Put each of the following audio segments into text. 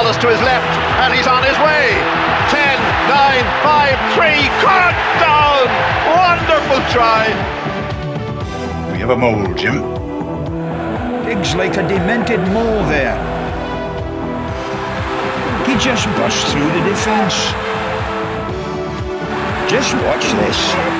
Wallace to his left, and he's on his way. 10, 9, 5, 3, cut down! Wonderful try. We have a mole, Jim. Digs like a demented mole there. He just burst through the defence. Just watch this.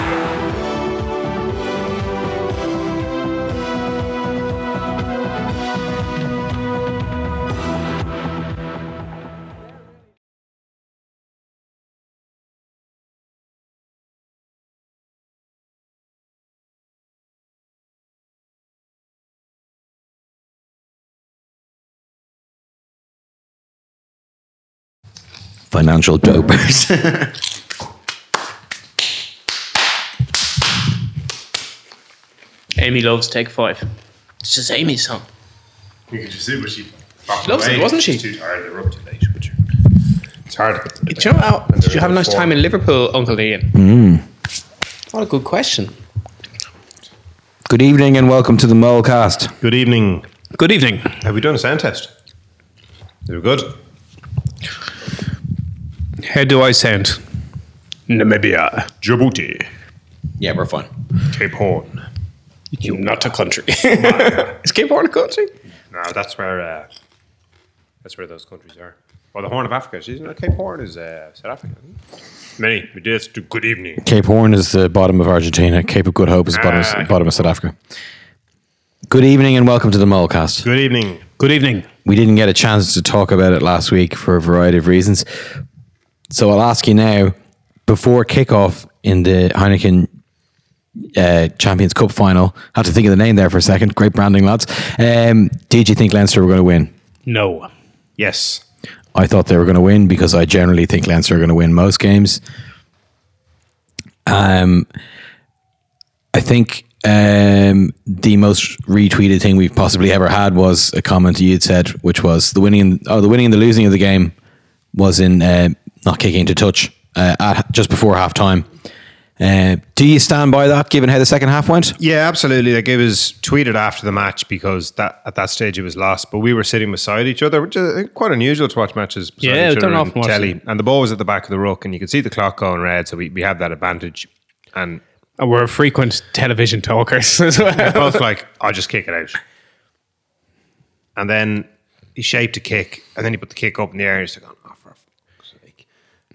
Financial dopers. Amy loves Take Five. It's just Amy's song. You could just see what she. She loves it, wasn't she? Too tired. They're up too late. But it's hard. to Do you know how, did you have a nice time in Liverpool, Uncle Ian? Mm. What a good question. Good evening and welcome to the Molecast. Good evening. Good evening. Have we done a sound test? They were good. How do I sound? Namibia. Djibouti, Yeah, we're fine. Cape Horn. You not a country. Is Cape Horn a country? No, that's where. Uh, that's where those countries are. Well, the Horn of Africa. Isn't it? Cape Horn is uh, South Africa. Isn't? Many. We did do good evening. Cape Horn is the bottom of Argentina. Cape of Good Hope is the bottom, Ah. of, bottom of South Africa. Good evening and welcome to the Molecast. Good evening. Good evening. We didn't get a chance to talk about it last week for a variety of reasons. So I'll ask you now, before kickoff in the Heineken uh, Champions Cup final, had to think of the name there for a second. Great branding, lads. Um, did you think Leinster were going to win? No. Yes. I thought they were going to win because I generally think Leinster are going to win most games. Um, I think um, the most retweeted thing we've possibly ever had was a comment you'd said, which was the winning, and, oh, the winning and the losing of the game was in uh, not kicking to touch uh, at just before half time. Uh, do you stand by that, given how the second half went? Yeah, absolutely. Like it was tweeted after the match because that at that stage it was lost, but we were sitting beside each other, which is quite unusual to watch matches. Beside Yeah, each don't other often telly, them. and the ball was at the back of the ruck, and you could see the clock going red, so we, we had that advantage. And And we're frequent television talkers as well. both like, I'll just kick it out. And then he shaped a kick, and then he put the kick up in the air, and he's like, oh, for fuck's sake.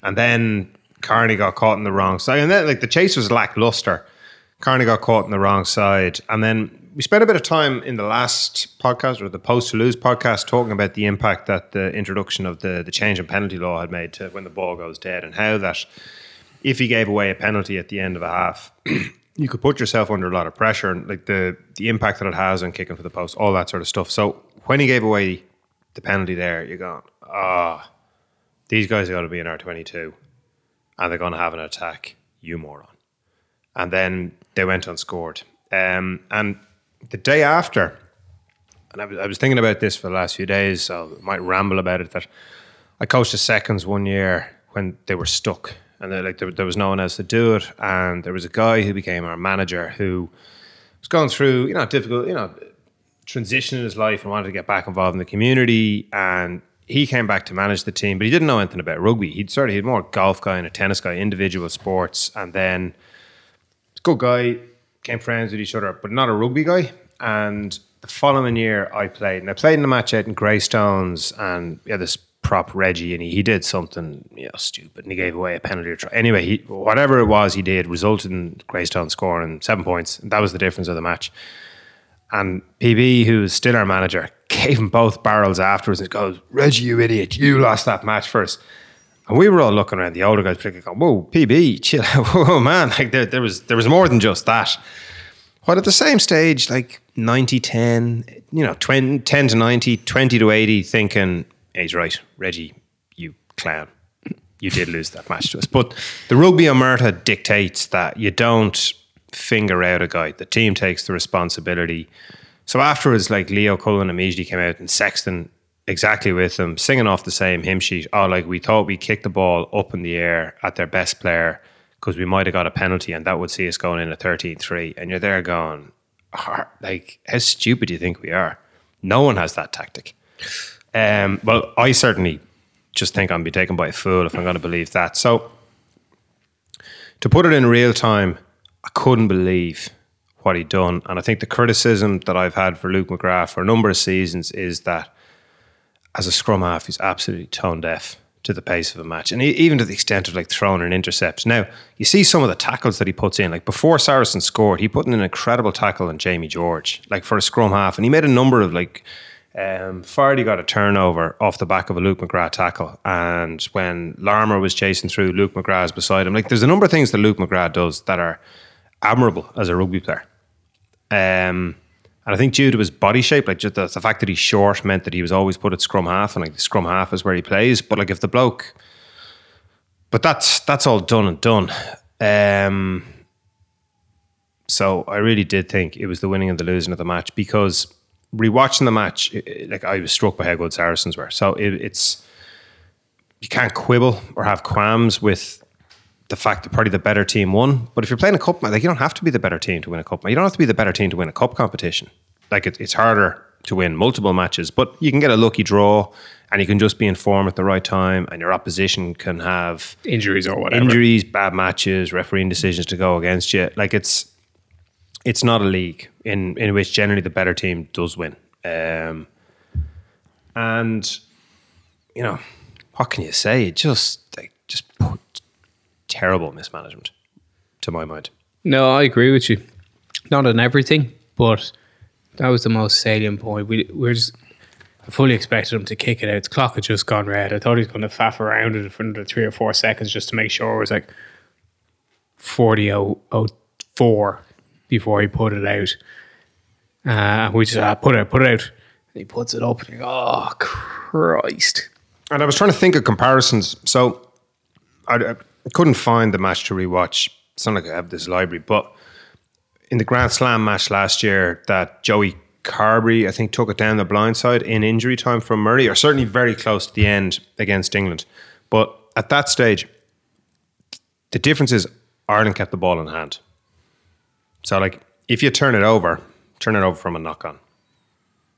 And then Kearney got caught in the wrong side. And then, like, the chase was lackluster. Kearney got caught in the wrong side. And then we spent a bit of time in the last podcast or the post to lose podcast talking about the impact that the introduction of the, the change in penalty law had made to when the ball goes dead and how that if he gave away a penalty at the end of a half, you could put yourself under a lot of pressure and like the the impact that it has on kicking for the post, all that sort of stuff. So when he gave away the penalty there, you're going, ah, these guys are going to be in our 22 and they're going to have an attack, you moron. And then they went unscored. Um, and the day after, and I was, was thinking about this for the last few days, so I might ramble about it, that I coached the seconds one year when they were stuck and like there, there was no one else to do it. And there was a guy who became our manager who was going through, you know, difficult, you know, transition in his life and wanted to get back involved in the community. And he came back to manage the team, but he didn't know anything about rugby. He'd sort of he had more golf guy and a tennis guy, individual sports, and then good guy, became friends with each other, but not a rugby guy. And the following year, I played, and I played in a match out in Greystones, and yeah, this prop Reggie, and he, he did something you know stupid, and he gave away a penalty or try. Anyway, he, whatever it was he did resulted in Greystone scoring seven points. That was the difference of the match. And PB, who is still our manager, gave him both barrels afterwards and goes, Reggie, you idiot, you lost that match first. And we were all looking around, the older guys particularly going, Whoa, PB, chill out. Whoa, man. Like there, there was there was more than just that. But at the same stage, like 90 10, you know, 20, 10 to 90, 20 to 80, thinking, he's right, Reggie, you clown. You did lose that match to us. But the rugby omerta dictates that you don't finger out a guy. The team takes the responsibility. So afterwards, like Leo Cullen immediately came out and Sexton exactly with them, singing off the same hymn sheet. Oh, like we thought we kicked the ball up in the air at their best player because we might have got a penalty and that would see us going in a 13-3. And you're there going, "Ah, like, how stupid do you think we are? No one has that tactic. Um, well, I certainly just think I'm be taken by a fool if I'm going to believe that. So to put it in real time, I couldn't believe what he'd done. And I think the criticism that I've had for Luke McGrath for a number of seasons is that as a scrum half, he's absolutely tone deaf to the pace of a match, and even to the extent of like throwing an intercept. Now you see some of the tackles that he puts in. Like before Saracen scored, he put in an incredible tackle on Jamie George, like for a scrum half, and he made a number of like. Um, Fardy got a turnover off the back of a Luke McGrath tackle, and when Larmour was chasing through, Luke McGrath's beside him. Like, there's a number of things that Luke McGrath does that are admirable as a rugby player. Um, and I think due to his body shape, like just the, the fact that he's short meant that he was always put at scrum half, and like the scrum half is where he plays. But like if the bloke, but that's that's all done and done. Um, so I really did think it was the winning and the losing of the match because rewatching the match, it- it- like I was struck by how good Saracens were. So it, it's you can't quibble or have qualms with the fact that probably the better team won. But if you're playing a cup, match, like you don't have to be the better team to win a cup. match. You don't have to be the better team to win a cup competition. Like it, it's harder to win multiple matches, but you can get a lucky draw, and you can just be in form at the right time, and your opposition can have Injuries or whatever. injuries, bad matches, refereeing decisions to go against you. Like it's it's not a league in in which generally the better team does win. Um, and you know what can you say? It just like just terrible mismanagement to my mind. No, I agree with you. Not on everything, but that was the most salient point. We we're just I fully expected him to kick it out. The clock had just gone red. I thought he was going to faff around it for another three or four seconds just to make sure it was like 40.04 before he put it out. Uh, we just uh, put it, put it out. And he puts it up, and go, "Oh Christ!" And I was trying to think of comparisons. So I, I couldn't find the match to rewatch. It's not like I have this library, but in the Grand Slam match last year, that Joey Carbery, I think, took it down the blind side in injury time from Murray, or certainly very close to the end against England. But at that stage, the difference is Ireland kept the ball in hand. So, like, if you turn it over, turn it over from a knock on.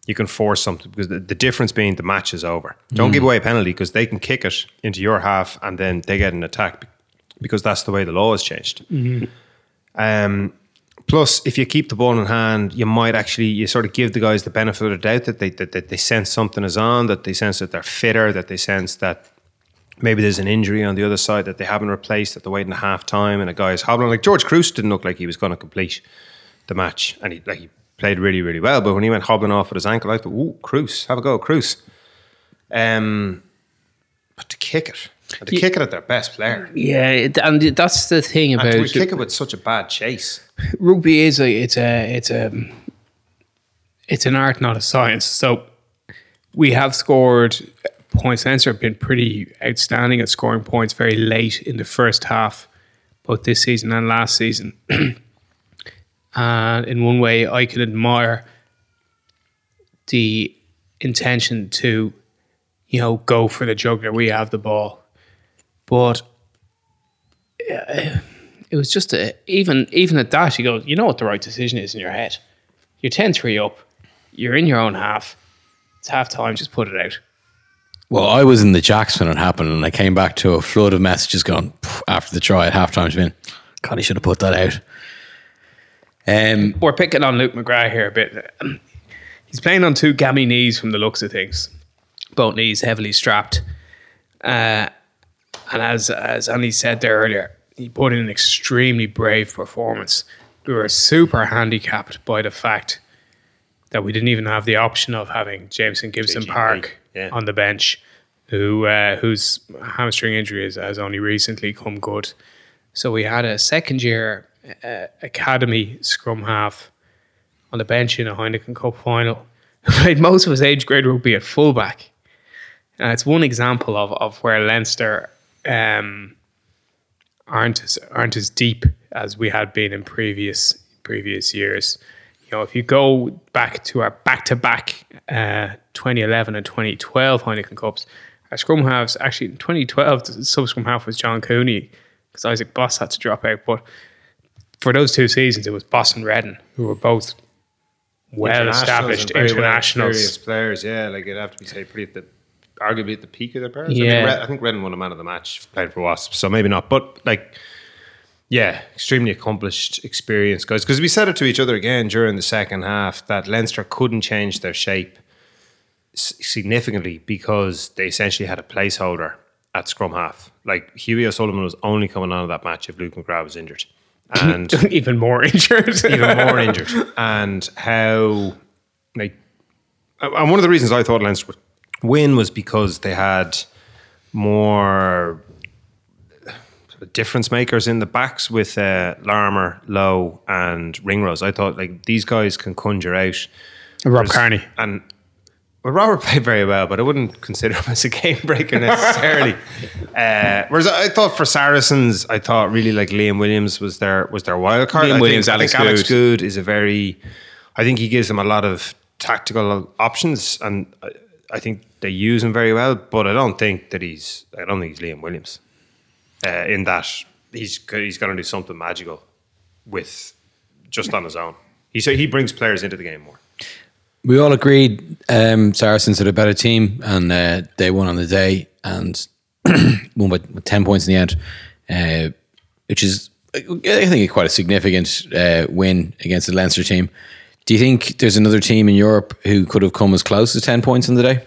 You can force something because the, the difference being the match is over. Don't mm. give away a penalty because they can kick it into your half and then they get an attack because that's the way the law has changed. Um, plus, if you keep the ball in hand, you might actually you sort of give the guys the benefit of the doubt that they that, that they sense something is on, that they sense that they're fitter, that they sense that maybe there's an injury on the other side that they haven't replaced, that they're waiting a half time and a guy's hobbling. Like George Kruis didn't look like he was going to complete the match, and he like he played really really well. But when he went hobbling off with his ankle, I thought, "Ooh, Kruis, have a go, Kruis." Um, but to kick it, and to kick it at their best player, Yeah, and that's the thing about and to kick it with such a bad chase. rugby is a it's a it's a it's an art, not a science. So we have scored points. Leinster have been pretty outstanding at scoring points very late in the first half, both this season and last season. and in one way, I can admire the intention to, you know, go for the juggler. We have the ball, but it was just a, even even at that, you go, you know what the right decision is in your head. You're 10 3 up, you're in your own half, it's half time, just put it out. Well, I was in the Jacks when it happened, and I came back to a flood of messages going after the try at halftime's been. God, he should have put that out. Um, We're picking on Luke McGrath here a bit. He's playing on two gammy knees from the looks of things, both knees heavily strapped. Uh, and as as Andy said there earlier, he put in an extremely brave performance. We were super handicapped by the fact that we didn't even have the option of having Jamison Gibson Park yeah. on the bench, who uh, whose hamstring injury has, has only recently come good. So we had a second year uh, academy scrum half on the bench in a Heineken Cup final who played most of his age grade rugby at fullback. And it's one example of, of where Leinster um, aren't as, aren't as deep as we had been in previous previous years. You know, if you go back to our back to back 2011 and 2012 Heineken Cups, our scrum halves actually in 2012 the sub scrum half was John Cooney because Isaac Boss had to drop out. But for those two seasons, it was Boss and Reddan who were both well established and very well internationals. players. Yeah, like it'd have to be say pretty the arguably at the peak of their powers. I, Yeah. mean, Red, I think Reddan won a man of the match playing for Wasps, so maybe not. But like, yeah, extremely accomplished, experienced guys. Because we said it to each other again during the second half that Leinster couldn't change their shape significantly because they essentially had a placeholder at scrum half. Like Hughie O'Sullivan was only coming on that match if Luke McGrath was injured, and even more injured. even more injured. And how, like, and one of the reasons I thought Leinster would win was because they had more difference makers in the backs with uh, Larmour, Lowe, and Ringrose. I thought like these guys can conjure out. Rob Kearney. And well, Robert played very well, but I wouldn't consider him as a game breaker necessarily. uh, whereas I thought for Saracens, I thought really like Liam Williams was their was their wild card. Liam I Williams, think, Alex I think Alex Goode. Goode is a very. I think he gives them a lot of tactical options, and I, I think they use him very well. But I don't think that he's. I don't think he's Liam Williams. Uh, in that he's he's going to do something magical with just on his own. He so he brings players into the game more. We all agreed um, Saracens are a better team, and uh, they won on the day and won with ten points in the end, uh, which is I think quite a significant uh, win against the Leinster team. Do you think there's another team in Europe who could have come as close as ten points in the day?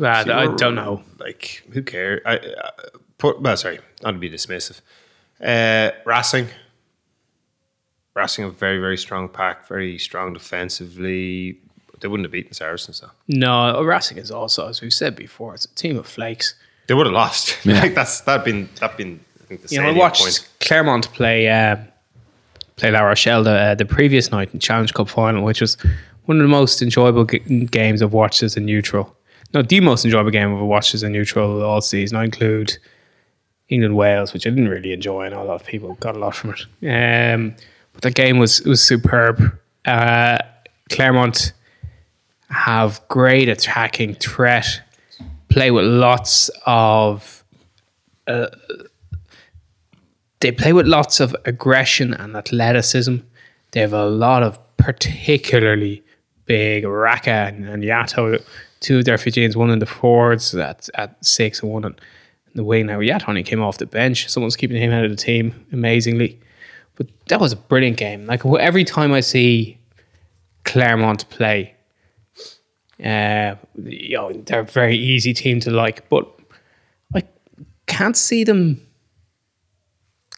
Uh, I don't know. Like, who cares? I, I put, well, sorry, not to be dismissive. Uh, Racing. Racing a very, very strong pack, very strong defensively. They wouldn't have beaten Saracens, though. No, Racing is also, as we've said before, it's a team of flakes. They would have lost. Yeah. like, that's that been that been. I think the You know, I watched point. Clermont play uh, play La Rochelle the, uh, the previous night in Challenge Cup final, which was one of the most enjoyable g- games I've watched as a neutral. No, the most enjoyable game I've watched as a neutral all season. I include England Wales, which I didn't really enjoy, and a lot of people got a lot from it. Um, but that game was was superb. Uh, Clermont have great attacking threat, play with lots of they play with lots of aggression and athleticism. They have a lot of particularly big Raka and, and Yato, two of their Fijians, one in the forwards at, at six and one in the way Now, Yato only came off the bench. Someone's keeping him out of the team amazingly. But that was a brilliant game. Like every time I see Clermont play, uh, you know, they're a very easy team to like, but I can't see them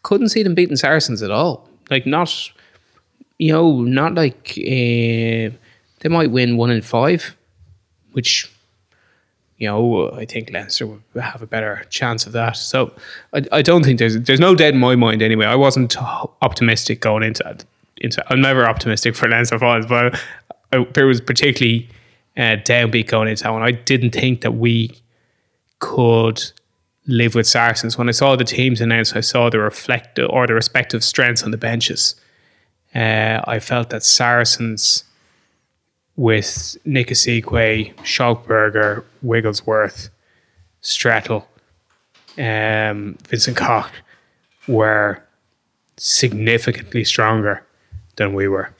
couldn't see them beating Saracens at all. Like not, you know, not like uh, they might win one in five, which you know I think Leinster would have a better chance of that. So I, I don't think there's there's no doubt in my mind anyway. I wasn't optimistic going into. Into I'm never optimistic for Leinster fans, but I, there was particularly uh, downbeat going into that one. I didn't think that we could live with Saracens. When I saw the teams announced, I saw the reflect or the respective strengths on the benches. Uh, I felt that Saracens with Nick Isiekwe, Schalkberger, Wigglesworth, Strettle, um, Vincent Koch were significantly stronger than we were.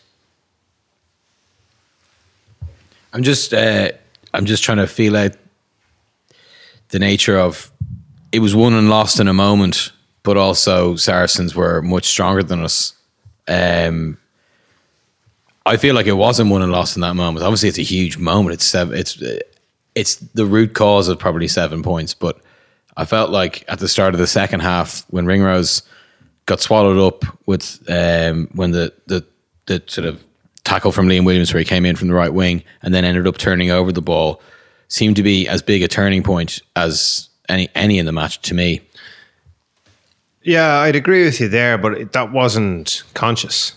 I'm just uh, I'm just trying to feel out the nature of it was won and lost in a moment, but also Saracens were much stronger than us. Um, I feel like it wasn't won and lost in that moment. Obviously, it's a huge moment. It's seven. It's it's the root cause of probably seven points. But I felt like at the start of the second half, when Ringrose got swallowed up with um, when the the the sort of tackle from Liam Williams, where he came in from the right wing and then ended up turning over the ball, seemed to be as big a turning point as any any in the match to me. Yeah, I'd agree with you there, but that wasn't conscious.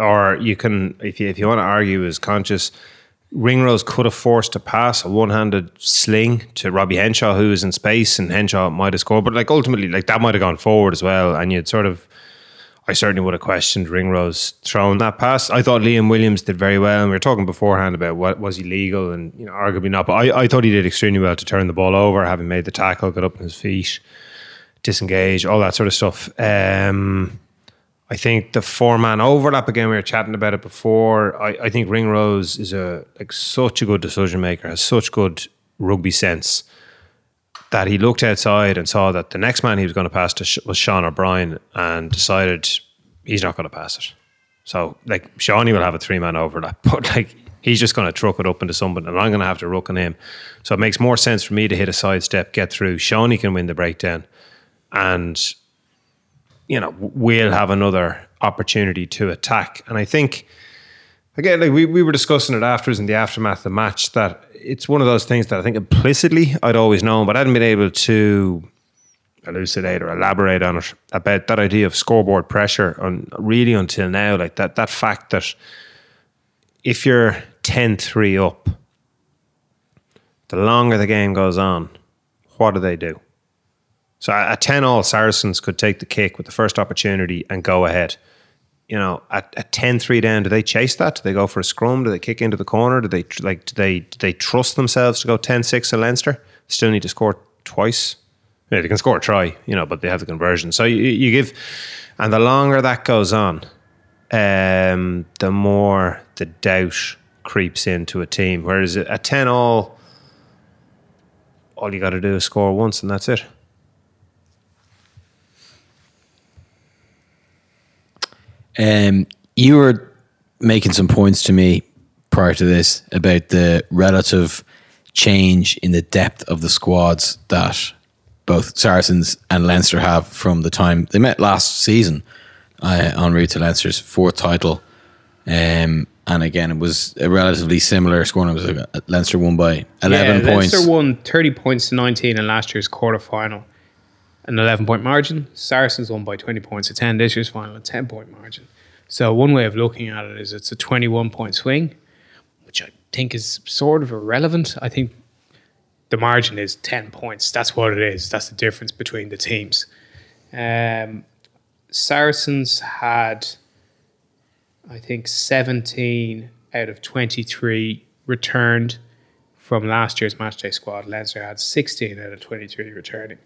Or you can, if you if you want to argue, is conscious. Ringrose could have forced a pass, a one-handed sling to Robbie Henshaw, who was in space, and Henshaw might have scored. But like ultimately, like that might have gone forward as well, and you'd sort of. I certainly would have questioned Ringrose throwing that pass. I thought Liam Williams did very well, and we were talking beforehand about what was he legal, and you know, arguably not. But I, I thought he did extremely well to turn the ball over, having made the tackle, got up on his feet disengage, all that sort of stuff. Um, I think the four man overlap again. We were chatting about it before. I, I think Ringrose is a like such a good decision maker, has such good rugby sense that he looked outside and saw that the next man he was going to pass to was Sean O'Brien and decided he's not going to pass it. So like Shawnee will have a three man overlap, but like he's just going to truck it up into somebody, and I'm going to have to ruck on him. So it makes more sense for me to hit a sidestep, get through. Shawnee can win the breakdown, and you know we'll have another opportunity to attack. And I think again, like we, we were discussing it afterwards in the aftermath of the match, that it's one of those things that I think implicitly I'd always known, but I hadn't been able to elucidate or elaborate on it about that idea of scoreboard pressure on really until now. Like that that fact that if you're 10-3 up, the longer the game goes on, what do they do? So at 10 all, Saracens could take the kick with the first opportunity and go ahead. You know, at, at 10-3 down, do they chase that? Do they go for a scrum? Do they kick into the corner? Do they like do they do they trust themselves to go 10-6 to Leinster? Still need to score twice. Yeah, they can score a try, you know, but they have the conversion. So you, you give, and the longer that goes on, um, the more the doubt creeps into a team. Whereas at 10 all, all you got to do is score once and that's it. Um, you were making some points to me prior to this about the relative change in the depth of the squads that both Saracens and Leinster have from the time they met last season uh, en route to Leinster's fourth title. Um, and again, it was a relatively similar scoring. It was uh, Leinster won by 11 yeah, points. Leinster won 30 points to 19 in last year's quarter final, an 11 point margin. Saracens won by 20 points to 10 this year's final, a 10 point margin. So, one way of looking at it is it's a 21 point swing, which I think is sort of irrelevant. I think the margin is 10 points. That's what it is. That's the difference between the teams. Um, Saracens had, I think, 17 out of 23 returned from last year's matchday squad. Leinster had 16 out of 23 returning.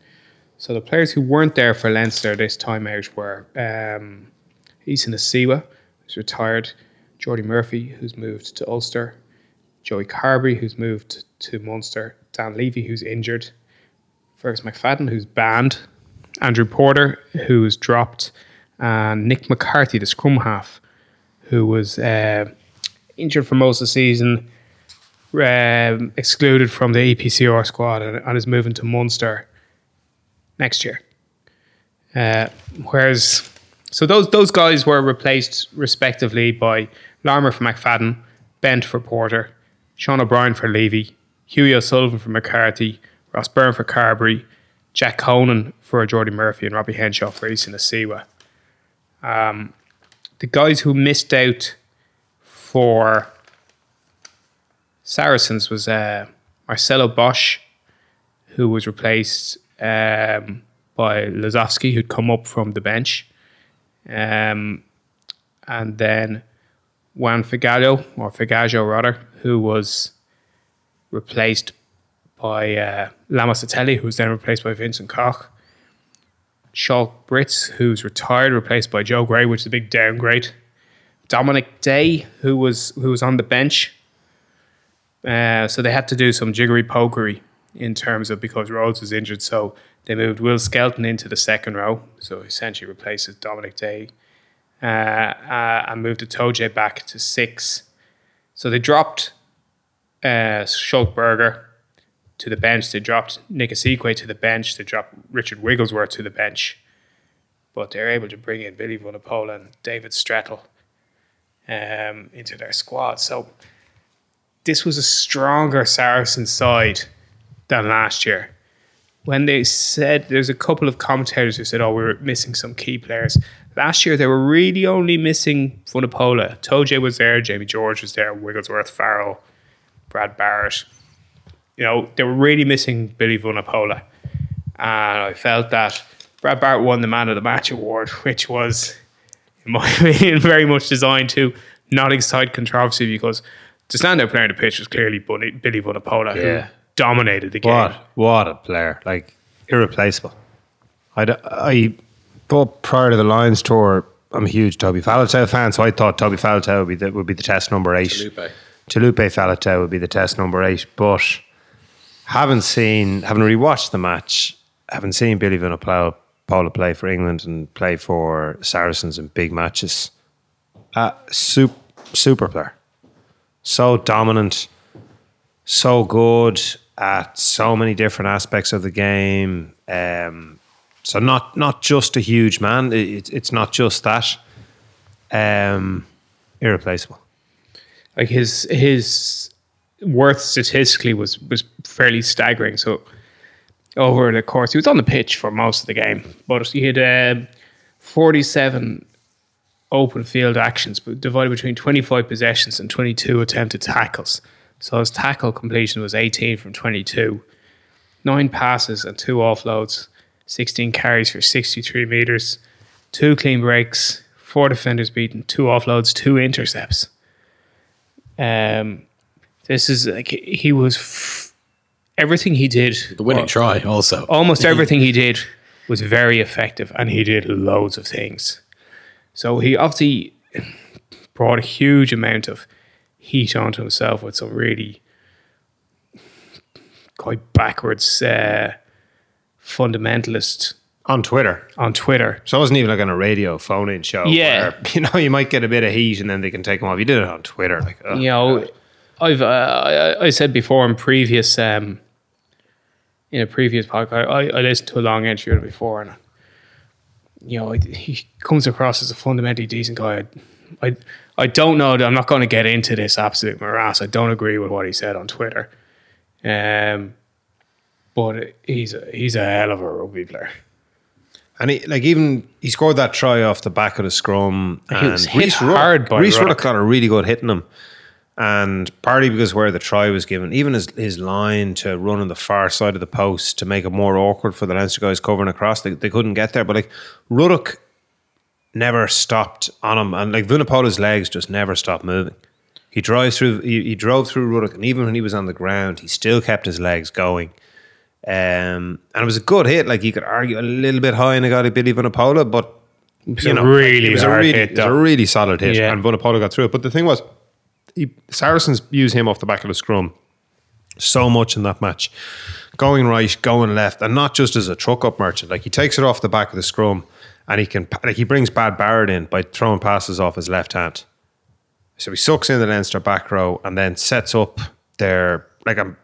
So the players who weren't there for Leinster this time out were um, Isa Nacewa, who's retired, Jordi Murphy, who's moved to Ulster, Joey Carbery, who's moved to Munster, Dan Leavy, who's injured, Fergus McFadden, who's banned, Andrew Porter, who's dropped, and Nick McCarthy, the scrum half, who was uh, injured for most of the season, um, excluded from the EPCR squad, and, and is moving to Munster next year. Uh, whereas, so those those guys were replaced respectively by Larmour for McFadden, Bent for Porter, Sean O'Brien for Leavy, Hughie O'Sullivan for McCarthy, Ross Byrne for Carbery, Jack Conan for Jordi Murphy, and Robbie Henshaw for Isa Nacewa. Um, the guys who missed out for Saracens was uh, Marcelo Bosch, who was replaced um, by Lozowski, who'd come up from the bench. Um, and then Juan Figallo, or Figaggio rather, who was replaced by uh, Lamositele, who was then replaced by Vincent Koch. Schalk Brits, who's retired, replaced by Joe Gray, which is a big downgrade. Dominic Day, who was who was on the bench. Uh, so they had to do some jiggery pokery in terms of because Rhodes was injured. So they moved Will Skelton into the second row. So essentially replaces Dominic Day. Uh, uh, and moved Itoje back to six. So they dropped uh, Schalk Burger to the bench. They dropped Nick Isiekwe to the bench. They dropped Richard Wigglesworth to the bench. But they're able to bring in Billy Vunipola and David Strettle um, into their squad. So this was a stronger Saracen side than last year. When they said, there's a couple of commentators who said, oh, we we're missing some key players. Last year, they were really only missing Vunipola. Toje was there, Jamie George was there, Wigglesworth, Farrell, Brad Barritt. You know, they were really missing Billy Vunipola. And I felt that Brad Barritt won the Man of the Match award, which was, in my opinion, very much designed to not excite controversy because the standout player on the pitch was clearly Billy Vunipola, Yeah. who dominated the game. What what a player! Like irreplaceable. I I thought prior to the Lions tour, I'm a huge Toby Faletau fan, so I thought Toby Faletau would be the, would be the test number eight. Taulupe. Taulupe Faletau would be the test number eight, but haven't seen, haven't really watched the match. Haven't seen Billy Vunipola Paula play for England and play for Saracens in big matches. Uh, super, super player, so dominant, so good at so many different aspects of the game. Um, so not not just a huge man. It, it's not just that. Um, irreplaceable. like his his worth statistically was was fairly staggering. So over the course, he was on the pitch for most of the game, but he had um, forty seven open field actions, but divided between twenty five possessions and twenty two attempted tackles. So his tackle completion was eighteen from twenty two, nine passes and two offloads, sixteen carries for sixty three meters, two clean breaks, four defenders beaten, two offloads, two intercepts. Um, this is like he was f- everything he did. The winning try also. Almost everything he did was very effective, and he did loads of things. So he obviously brought a huge amount of heat onto himself with some really quite backwards uh, fundamentalist On Twitter. on Twitter. So it wasn't even like on a radio phone in show. Yeah. where, you know, you might get a bit of heat and then they can take them off. You did it on Twitter. Like, oh, you know, I've uh, I, I said before in previous um, in a previous podcast, I, I listened to a long interview before, and you know, he comes across as a fundamentally decent guy. I, I, I don't know. I'm not going to get into this absolute morass. I don't agree with what he said on Twitter, um, but he's a, he's a hell of a rugby player. And he, like even he scored that try off the back of the scrum. He and was hit hard by Rhys. Ruddock got a really good hitting him. And partly because where the try was given, even his, his line to run on the far side of the post to make it more awkward for the Leinster guys covering across, they, they couldn't get there. But like Ruddock never stopped on him, and like Vunipola's legs just never stopped moving. He drives through. He, he drove through Ruddock, and even when he was on the ground, he still kept his legs going. Um, and it was a good hit. Like you could argue a little bit high and a guy like Billy Vunipola, but was a really it was a really, hit, it was a really solid hit, Yeah. and Vunipola got through it. But the thing was, he, Saracens used him off the back of the scrum so much in that match, going right, going left, and not just as a truck up merchant. Like he takes it off the back of the scrum, and he can like he brings Brad Barritt in by throwing passes off his left hand. So he sucks in the Leinster back row and then sets up their like a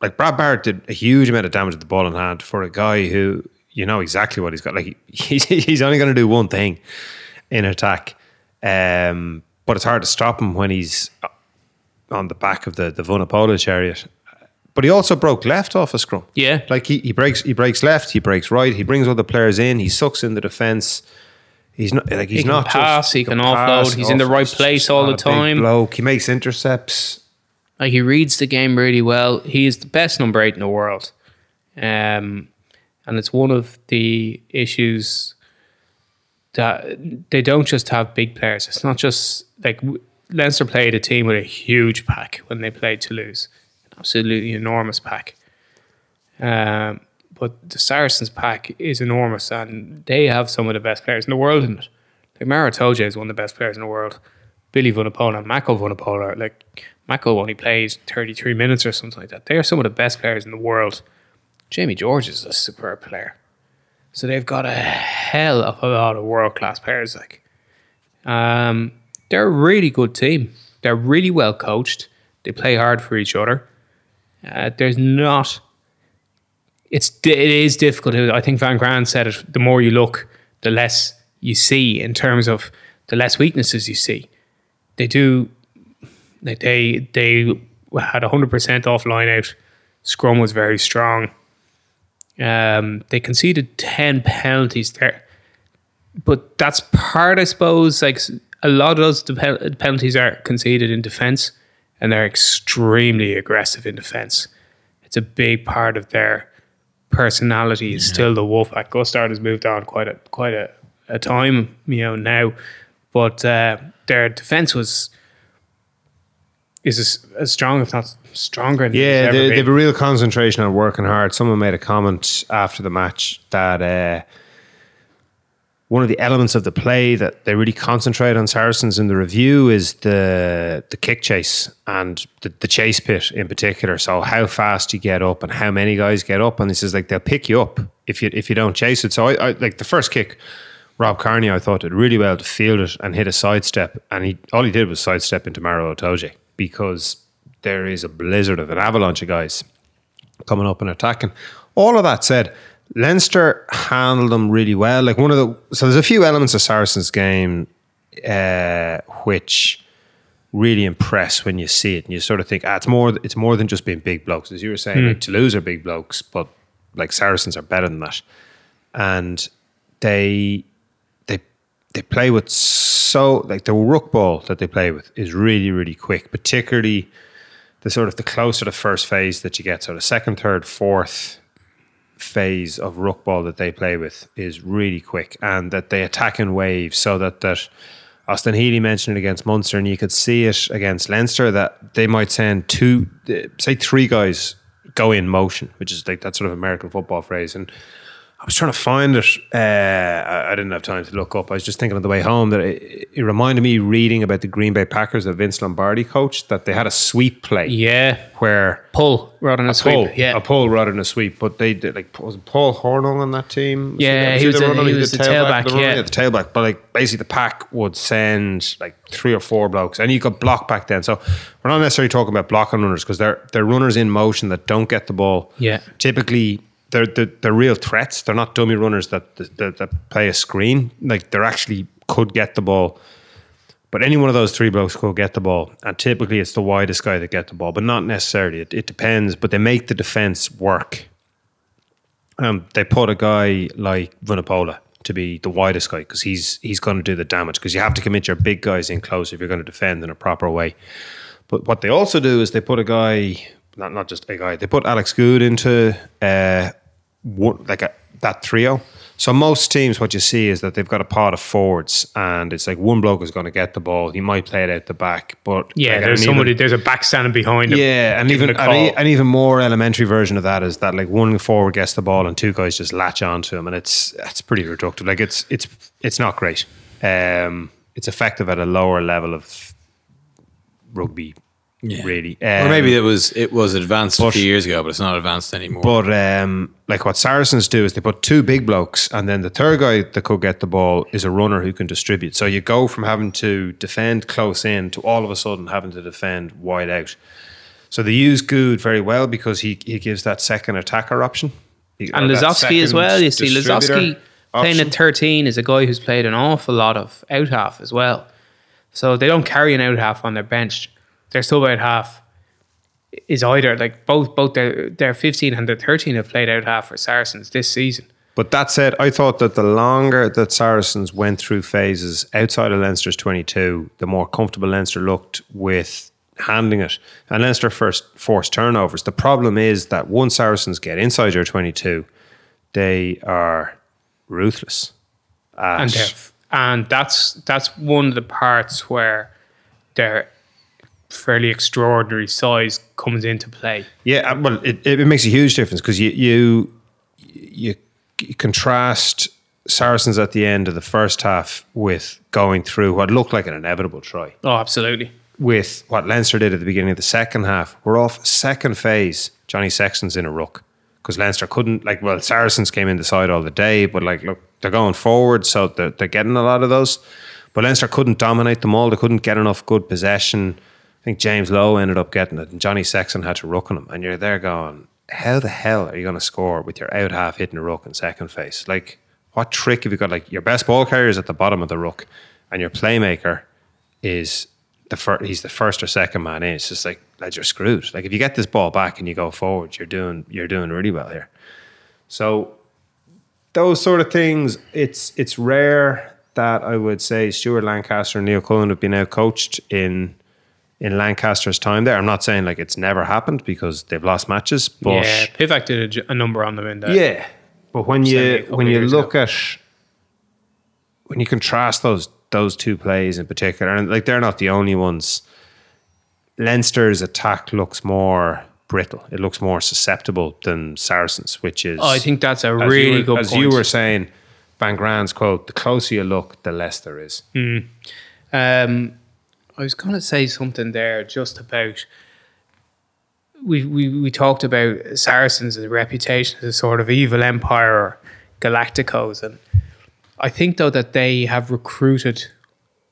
like Brad Barritt did a huge amount of damage at the ball in hand for a guy who you know exactly what he's got. Like he, he's only going to do one thing in attack, um, but it's hard to stop him when he's on the back of the the Vunipola chariot. But he also broke left off a scrum. Yeah. like he, he breaks he breaks left, he breaks right, he brings other players in, he sucks in the defense. He's not like he's He can not pass, just, he can offload, he's in the right place all the time. Bloke. He makes intercepts. Like he reads the game really well. He is the best number eight in the world, um, and it's one of the issues that they don't just have big players. It's not just like Leinster played a team with a huge pack when they played Toulouse, absolutely enormous pack. Um, but the Saracens pack is enormous, and they have some of the best players in the world in it. Like Maro Itoje is one of the best players in the world. Billy Vunipola and Mako Vunipola, like Mako only plays 33 minutes or something like that. They are some of the best players in the world. Jamie George is a superb player. So they've got a hell of a lot of world class players. Like, um, they're a really good team. They're really well coached. They play hard for each other. Uh, there's not. It's it is difficult. I think Van Graan said it. The more you look, the less you see in terms of the less weaknesses you see. They do. Like they they had hundred percent off line out. Scrum was very strong. Um, they conceded ten penalties there, but that's part, I suppose. Like a lot of those penalties are conceded in defence, and they're extremely aggressive in defence. It's a big part of their personality. Is still the Wolfpack. Gustard has moved on quite a quite a, a time, you know now, but uh, their defence was is as, strong, if not stronger. Than Yeah, they, they have a real concentration on working hard. Someone made a comment after the match that uh, one of the elements of the play that they really concentrate on Saracens in the review is the the kick chase and the, the chase pit in particular. So how fast you get up and how many guys get up, and this is like they'll pick you up if you if you don't chase it. So I, I like the first kick. Rob Kearney, I thought did really well to field it and hit a sidestep, and he all he did was sidestep into Maro Itoje because there is a blizzard of an avalanche of guys coming up and attacking. All of that said, Leinster handled them really well. Like one of the so there's a few elements of Saracens' game uh, which really impress when you see it, and you sort of think, ah, it's more it's more than just being big blokes. As you were saying, like, Toulouse are big blokes, but like Saracens are better than that, and they they they play with so like the ruck ball that they play with is really really quick, particularly the sort of the closer the first phase that you get. So the second, third, fourth phase of ruck ball that they play with is really quick, and that they attack in waves. So that that Austin Healey mentioned it against Munster, and you could see it against Leinster that they might send two, uh, say three guys go in motion, which is like that sort of American football phrase, and. I was trying to find it. Uh, I didn't have time to look up. I was just thinking on the way home that it, it reminded me reading about the Green Bay Packers that Vince Lombardi coached that they had a sweep play Yeah. where Pull rather than a, sweep. pull, yeah. a pull rather than a sweep. But they did like was Paul Hornung on that team? Yeah, he was the a- he was the of tailback, the runner? yeah. the tailback. But like basically, the pack would send like three or four blokes, and you could block back then. So we're not necessarily talking about blocking runners because they're they're runners in motion that don't get the ball. Yeah. typically. They're, they're, they're real threats. They're not dummy runners that, that that play a screen. Like they're actually could get the ball. But any one of those three blokes could get the ball, and typically it's the widest guy that get the ball, but not necessarily. It, it depends. But they make the defense work. Um, they put a guy like Vunipola to be the widest guy because he's he's going to do the damage because you have to commit your big guys in close if you're going to defend in a proper way. But what they also do is they put a guy, not not just a guy, they put Alex Goode into uh, like a, that trio. So most teams, what you see is that they've got a pot of forwards, and it's like one bloke is going to get the ball. He might play it out the back, but Yeah, like, there's and even- somebody, there's a back standing behind him. yeah, and even a an, an even more elementary version of that is that like one forward gets the ball and two guys just latch onto him, and it's it's pretty reductive. Like it's it's it's not great. Um, it's effective at a lower level of rugby, really. or Um, maybe it was it was advanced a few years ago, but it's not advanced anymore. But um, like what Saracens do is they put two big blokes, and then the third guy that could get the ball is a runner who can distribute. So you go from having to defend close in to all of a sudden having to defend wide out. So they use Goode very well because he he gives that second attacker option. He- And or Lozowski as well. You see, distributor Lozowski playing at 13 is a guy who's played an awful lot of out half as well. So they don't carry an out half on their bench. Their sub out half is either like both both their their 15 and their 13 have played out half for Saracens this season. But that said, I thought that the longer that Saracens went through phases outside of Leinster's 22, the more comfortable Leinster looked with handling it. And Leinster first forced turnovers. The problem is that once Saracens get inside your 22, they are ruthless. and and that's that's one of the parts where their fairly extraordinary size comes into play. Yeah, uh, well, it, it makes a huge difference because you you you you contrast Saracens at the end of the first half with going through what looked like an inevitable try. Oh, absolutely. with what Leinster did at the beginning of the second half. We're off second phase. Johnny Sexton's in a ruck because Leinster couldn't like. Well, Saracens came in the side all the day, but like, look, they're going forward, so they're, they're getting a lot of those. But Leinster couldn't dominate them all. They couldn't get enough good possession. I think James Lowe ended up getting it, and Johnny Sexton had to ruck on him. And you're there going, how the hell are you going to score with your out half hitting a ruck in second phase? Like, what trick have you got? Like, your best ball carrier is at the bottom of the ruck, and your playmaker is the first. He's the first or second man in. It's just like, lads, you're screwed. Like, if you get this ball back and you go forward, you're doing you're doing really well here. So those sort of things, it's it's rare that I would say Stuart Lancaster and Neil Cullen have been out coached in in Lancaster's time there. I'm not saying like it's never happened because they've lost matches, but yeah, Pivac did a number on them in that. yeah. But when you when you look at when you contrast those those two plays in particular, and like they're not the only ones. Leinster's attack looks more brittle. It looks more susceptible than Saracens, which is Oh, I think that's a really were, good as point. you were saying Van Graan's quote: "The closer you look, the less there is." Um, I was going to say something there just about. We, we, we talked about Saracens' reputation as a sort of evil empire or Galacticos. And I think, though, that they have recruited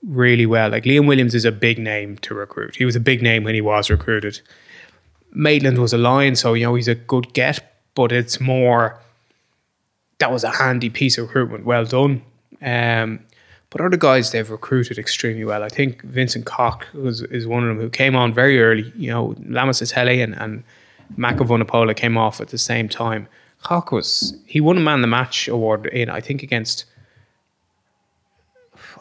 really well. Like Liam Williams is a big name to recruit. He was a big name when he was recruited. Maitland was a lion, so, you know, he's a good get, but it's more that was a handy piece of recruitment. Well done. Um, but other guys they've recruited extremely well. I think Vincent Koch was is one of them who came on very early. You know, Lamositele and, and Mako Vunipola came off at the same time. Koch was he won a man of the match award in I think against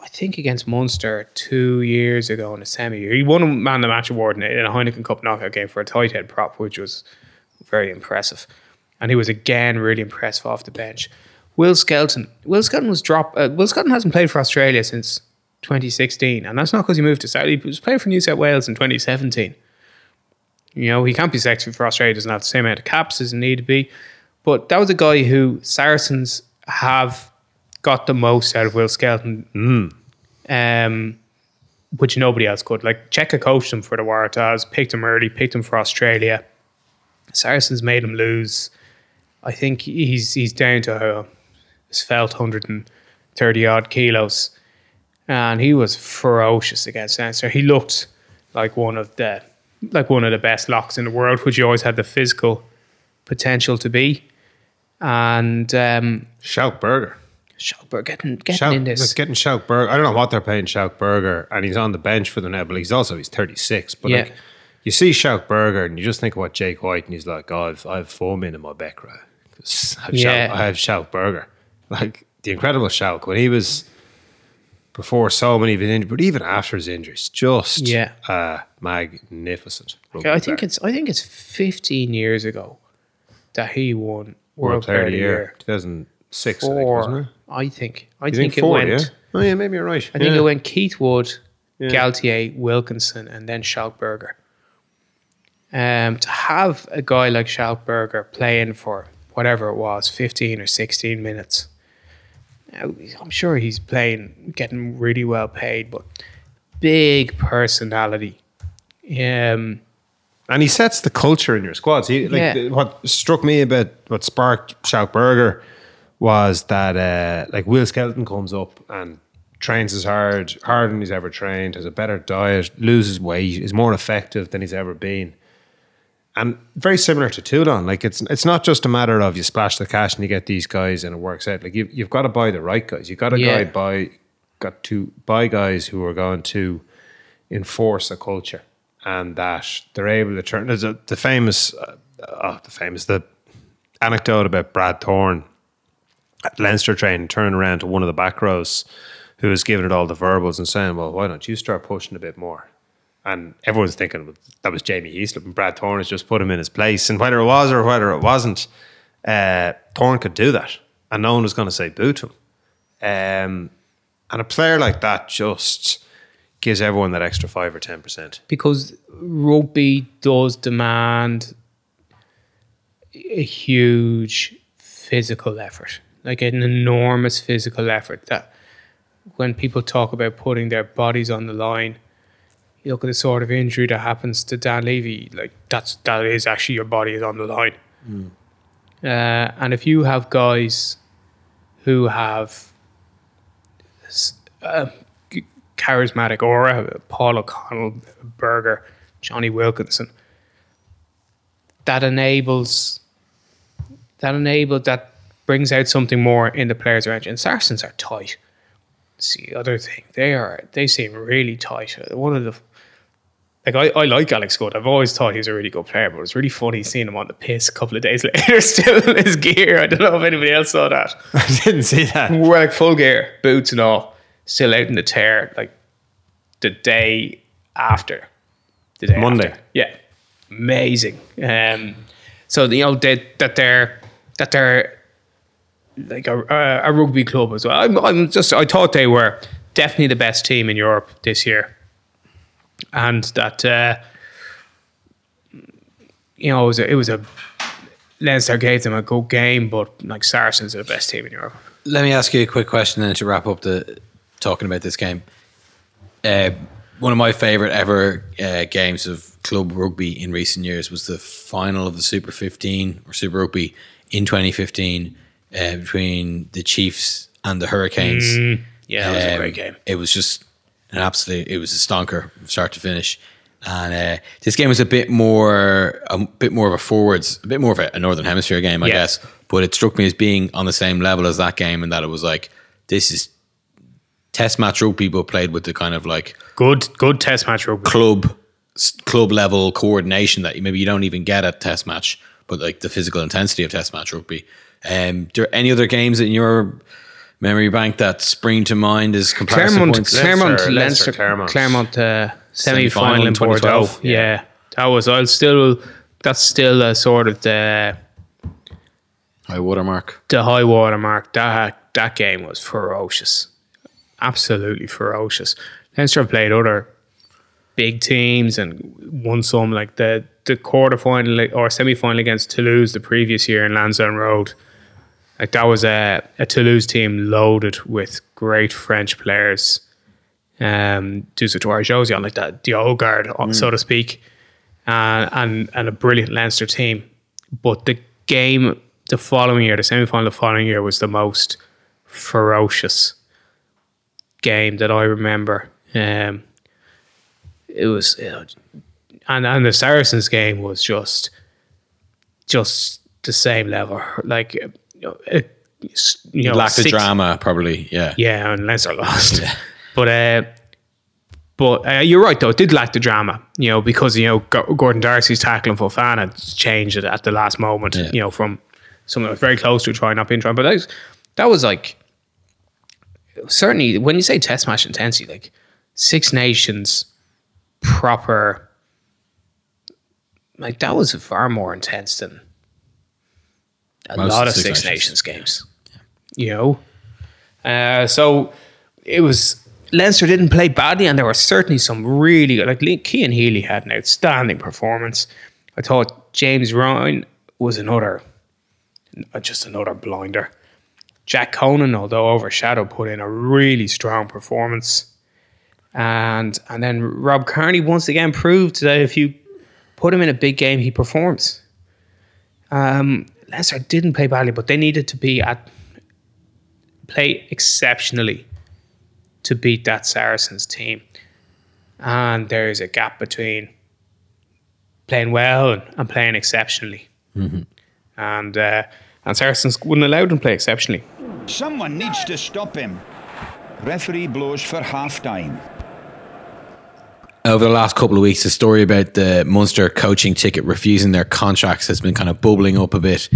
I think against Munster two years ago in a semi. He won a man of the match award in a in a Heineken Cup knockout game for a tight head prop, which was very impressive. And he was again really impressive off the bench. Will Skelton. Will Skelton was dropped. Uh, Will Skelton hasn't played for Australia since 2016, and that's not because he moved to South. He was playing for New South Wales in 2017. You know, he can't be sexy for Australia. Doesn't have the same amount of caps as he need to be. But that was a guy who Saracens have got the most out of Will Skelton, um, which nobody else could. Like Cheika coached him for the Waratahs, picked him early, picked him for Australia. Saracens made him lose. I think he's he's down to felt 130 odd kilos, and he was ferocious against Leinster. He looked like one of the like one of the best locks in the world, which he always had the physical potential to be. And um, Schalk Burger. Getting getting Schalk, in this. getting Schalk Burger. I don't know what they're paying Schalk Burger, and he's on the bench for the now, but he's also he's 36. But Yeah. like, you see Schalk Burger, and you just think about Jake White, and he's like, oh, I've, I've foam in my back? 'Cause I've Yeah. Schalk, I have Schalk Burger. Like, the incredible Schalk, when he was before so many of his injuries, but even after his injuries, just Yeah. uh, magnificent. I think it's I think it's 15 years ago that he won World, Player of the Year. 2006, I think, Four, wasn't it? I think. I think, it four, went. yeah? Oh, yeah, maybe you're right. I think it went Keith Wood, Galthié, Wilkinson, and then Schalk Burger. Um, to have a guy like Schalk Burger playing for whatever it was, 15 or 16 minutes, I'm sure he's playing, getting really well paid, but big personality. Um, And he sets the culture in your squads. He, like, Yeah. What struck me about what sparked Schalk Burger was that uh, like Will Skelton comes up and trains as hard, harder than he's ever trained, has a better diet, loses weight, is more effective than he's ever been. And very similar to Toulon, like it's it's not just a matter of you splash the cash and you get these guys and it works out. Like you've, you've got to buy the right guys. You've got to Yeah. guy buy got to buy guys who are going to enforce a culture and that they're able to turn. There's a, the famous, uh, oh, the famous the anecdote about Brad Thorn at Leinster training turning around to one of the back rows who was giving it all the verbals and saying, "Well, why don't you start pushing a bit more?" And everyone's thinking that was Jamie Heaslip and Brad Thorn has just put him in his place. And whether it was or whether it wasn't, uh, Thorn could do that, and no one was going to say boo to him. Um, and a player like that just gives everyone that extra five or ten percent. because rugby does demand a huge physical effort, like an enormous physical effort. That when people talk about putting their bodies on the line, you look at the sort of injury that happens to Dan Leavy, like that's that is actually your body is on the line. Uh, and if you have guys who have uh, charismatic aura, Paul O'Connell, Burger, Jonny Wilkinson, that enables that enables that brings out something more in the players around you. And Saracens are tight. It's the other thing. They are they seem really tight. One of the like I, I like Alex Scott. I've always thought he was a really good player, but it's really funny seeing him on the piss a couple of days later, still in his gear. I don't know if anybody else saw that. I didn't see that. We're like full gear, boots and all, still out in the tear, like the day after. The day Monday. after. Yeah. Amazing. Um, so you know they, that they're that they're like a, a, a rugby club as well. I'm, I'm just I thought they were definitely the best team in Europe this year, and that uh, you know it was a, it was a Leinster gave them a good game, but like Saracens are the best team in Europe. Let me ask you a quick question then to wrap up the talking about this game. Uh, one of my favourite ever uh, games of club rugby in recent years was the final of the Super 15 or Super Rugby in 2015 uh, between the Chiefs and the Hurricanes. Mm, Yeah, that was a Um, great game. It was just an absolute. It was a stonker, from start to finish. And uh, this game was a bit more, a bit more of a forwards, a bit more of a, Northern Hemisphere game, I Yeah. guess. But it struck me as being on the same level as that game, and that it was like this is Test match rugby, but played with the kind of like Good, good Test match rugby. club club level coordination that you, maybe you don't even get at Test match, but like the physical intensity of Test match rugby. Um, there any other games in your memory bank that spring to mind is comparison Clermont, points? Clermont, Leinster, Leinster, Leinster, Clermont. Clermont, uh, semi Semi-final in in Bordeaux. 2012, Yeah. that was. I'll still. That's still a sort of the High watermark. the high watermark. That that game was ferocious, absolutely ferocious. Leinster have played other big teams and won some, like the the quarter final or semi final against Toulouse the previous year in Lansdowne Road. Like that was a, a Toulouse team loaded with great French players. Um, Dusautoir Josie on like that, the old guard, so to speak, uh, and and a brilliant Leinster team. But the game the following year, the semi final the following year, was the most ferocious game that I remember. Um, it was, you know, and and the Saracens game was just, just the same level. Like, you know, you know, Lack of drama, probably. Yeah. yeah, and Leinster lost. But uh, but uh, you're right though. It did lack the drama, you know, because you know Gordon D'Arcy's tackling Fofana changed it at the last moment. Yeah. You know, from something that was very close to a try not being trying. But that was, that was like certainly when you say Test match intensity, like Six Nations proper. Like that was far more intense than a Most lot of Six Six, Nations. Nations games. You know, uh, so it was Leinster didn't play badly, and there were certainly some really good. Like Le- Cian Healy had an outstanding performance. I thought James Ryan was another, just another blinder. Jack Conan, although overshadowed, put in a really strong performance, and and then Rob Kearney once again proved that if you put him in a big game, he performs. Um, Leinster didn't play badly, but they needed to be at play exceptionally to beat that Saracens team. And there is a gap between playing well and, and playing exceptionally. And uh, and Saracens wouldn't allow them to play exceptionally. Someone needs to stop him. Referee blows for half time. Over the last couple of weeks, the story about the Munster coaching ticket refusing their contracts has been kind of bubbling up a bit,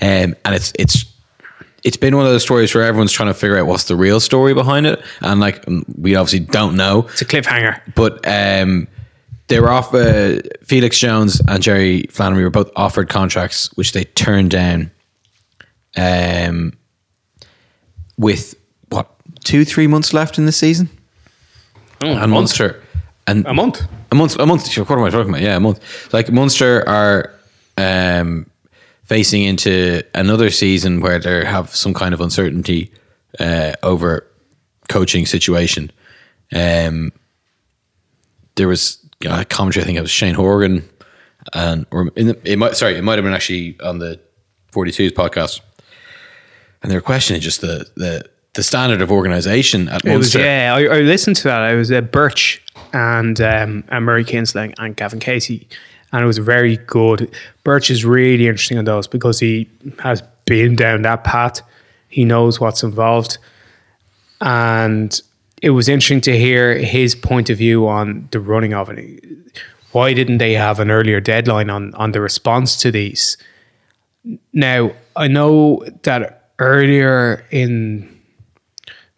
um, and it's it's it's been one of those stories where everyone's trying to figure out what's the real story behind it, and like mm, we obviously don't know, It's a cliffhanger. but um, they were off. Uh, Felix Jones and Gerry Flannery were both offered contracts, which they turned down. Um, with what two, three months left in the season, and Munster and A month. a month, a month. What am I talking about? Yeah, a month. Like Munster are um, facing into another season where they have some kind of uncertainty uh, over coaching situation. Um, there was a commentary. I think it was Shane Horgan, and or in the, it might sorry, it might have been actually on the 42s podcast, and they were questioning just the the the standard of organization at It was yeah. I, I listened to that. I was uh, Birch and um, and Murray Kinsella and Gavin Casey, and it was very good. Birch is really interesting on those because he has been down that path. He knows what's involved, and it was interesting to hear his point of view on the running of it. Why didn't they have an earlier deadline on on the response to these? Now I know that earlier in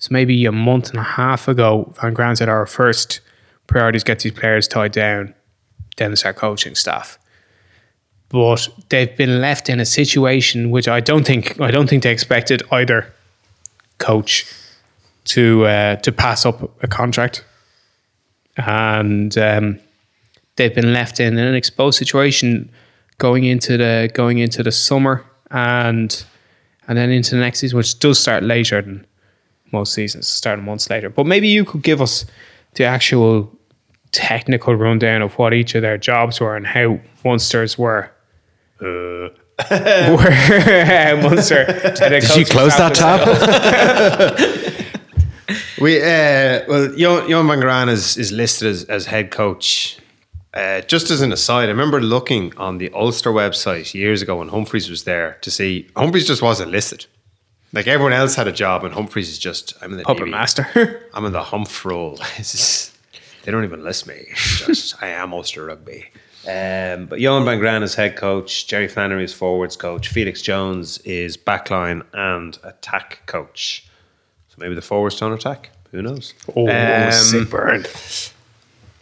so maybe a month and a half ago, Van Graan said our first priority is get these players tied down, then start coaching staff. But they've been left in a situation which I don't think I don't think they expected either coach to uh, to pass up a contract, and um, they've been left in an exposed situation going into the going into the summer and and then into the next season, which does start later than most seasons, starting months later. But maybe you could give us the actual technical rundown of what each of their jobs were and how Munsters were. Uh. were how Munster. Did you close that tab? We uh, well, Johan Johan van Graan is is listed as, as head coach. Uh, just as an aside, I remember looking on the Ulster website years ago when Humphreys was there to see Humphreys just wasn't listed. Like everyone else had a job, and Humphreys is just I'm in the Puppet DB. master. I'm in the humph role. Just- they don't even list me. Just I am Ulster rugby. Um, but Johan Van Graan is head coach. Gerry Flannery is forwards coach. Felix Jones is backline and attack coach. So maybe the forwards don't attack. Who knows? Oh, Um, sick burn.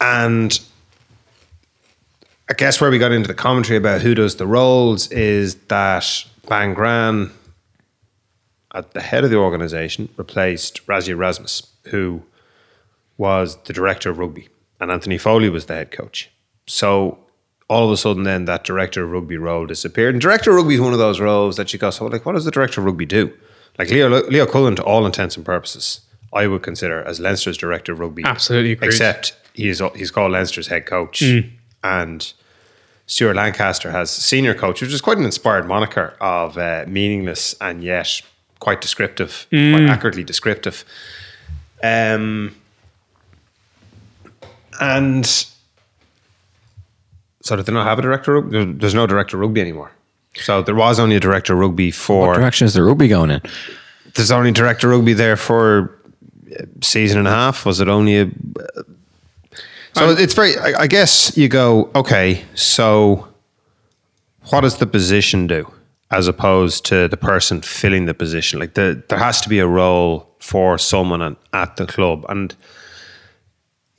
and I guess where we got into the commentary about who does the roles is that Van Graan, at the head of the organization, replaced Rassie Erasmus, who was the director of rugby, and Anthony Foley was the head coach. So all of a sudden, then that director of rugby role disappeared. And director of rugby is one of those roles that you go, so like, what does the director of rugby do? Like Leo Leo Cullen, to all intents and purposes, I would consider as Leinster's director of rugby. Absolutely agreed. Except he is he's called Leinster's head coach, and Stuart Lancaster has senior coach, which is quite an inspired moniker of uh, meaningless and yet quite descriptive, quite accurately descriptive. Um, and so did they not have a director? of- There's no director of rugby anymore. So there was only a director of rugby for. what direction is the rugby going in? There's only director of rugby there for season and a half. Was it only a? So it's very. I, I guess you go okay. So what does the position do as opposed to the person filling the position? Like the there has to be a role for someone at- at the club and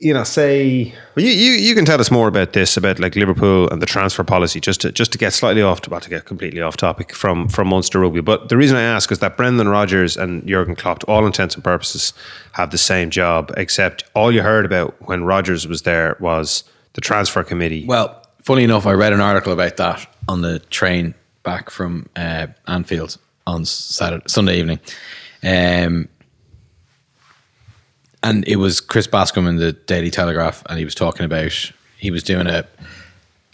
you know, say well, you, you you can tell us more about this about like Liverpool and the transfer policy, just to just to get slightly off, about to get completely off topic from from Munster rugby. But the reason I ask is that Brendan Rodgers and Jurgen Klopp, to all intents and purposes, have the same job, except all you heard about when Rodgers was there was the transfer committee. Well, funny enough, I read an article about that on the train back from uh, Anfield on Saturday, Sunday evening. Um, and it was Chris Bascombe in the Daily Telegraph, and he was talking about he was doing a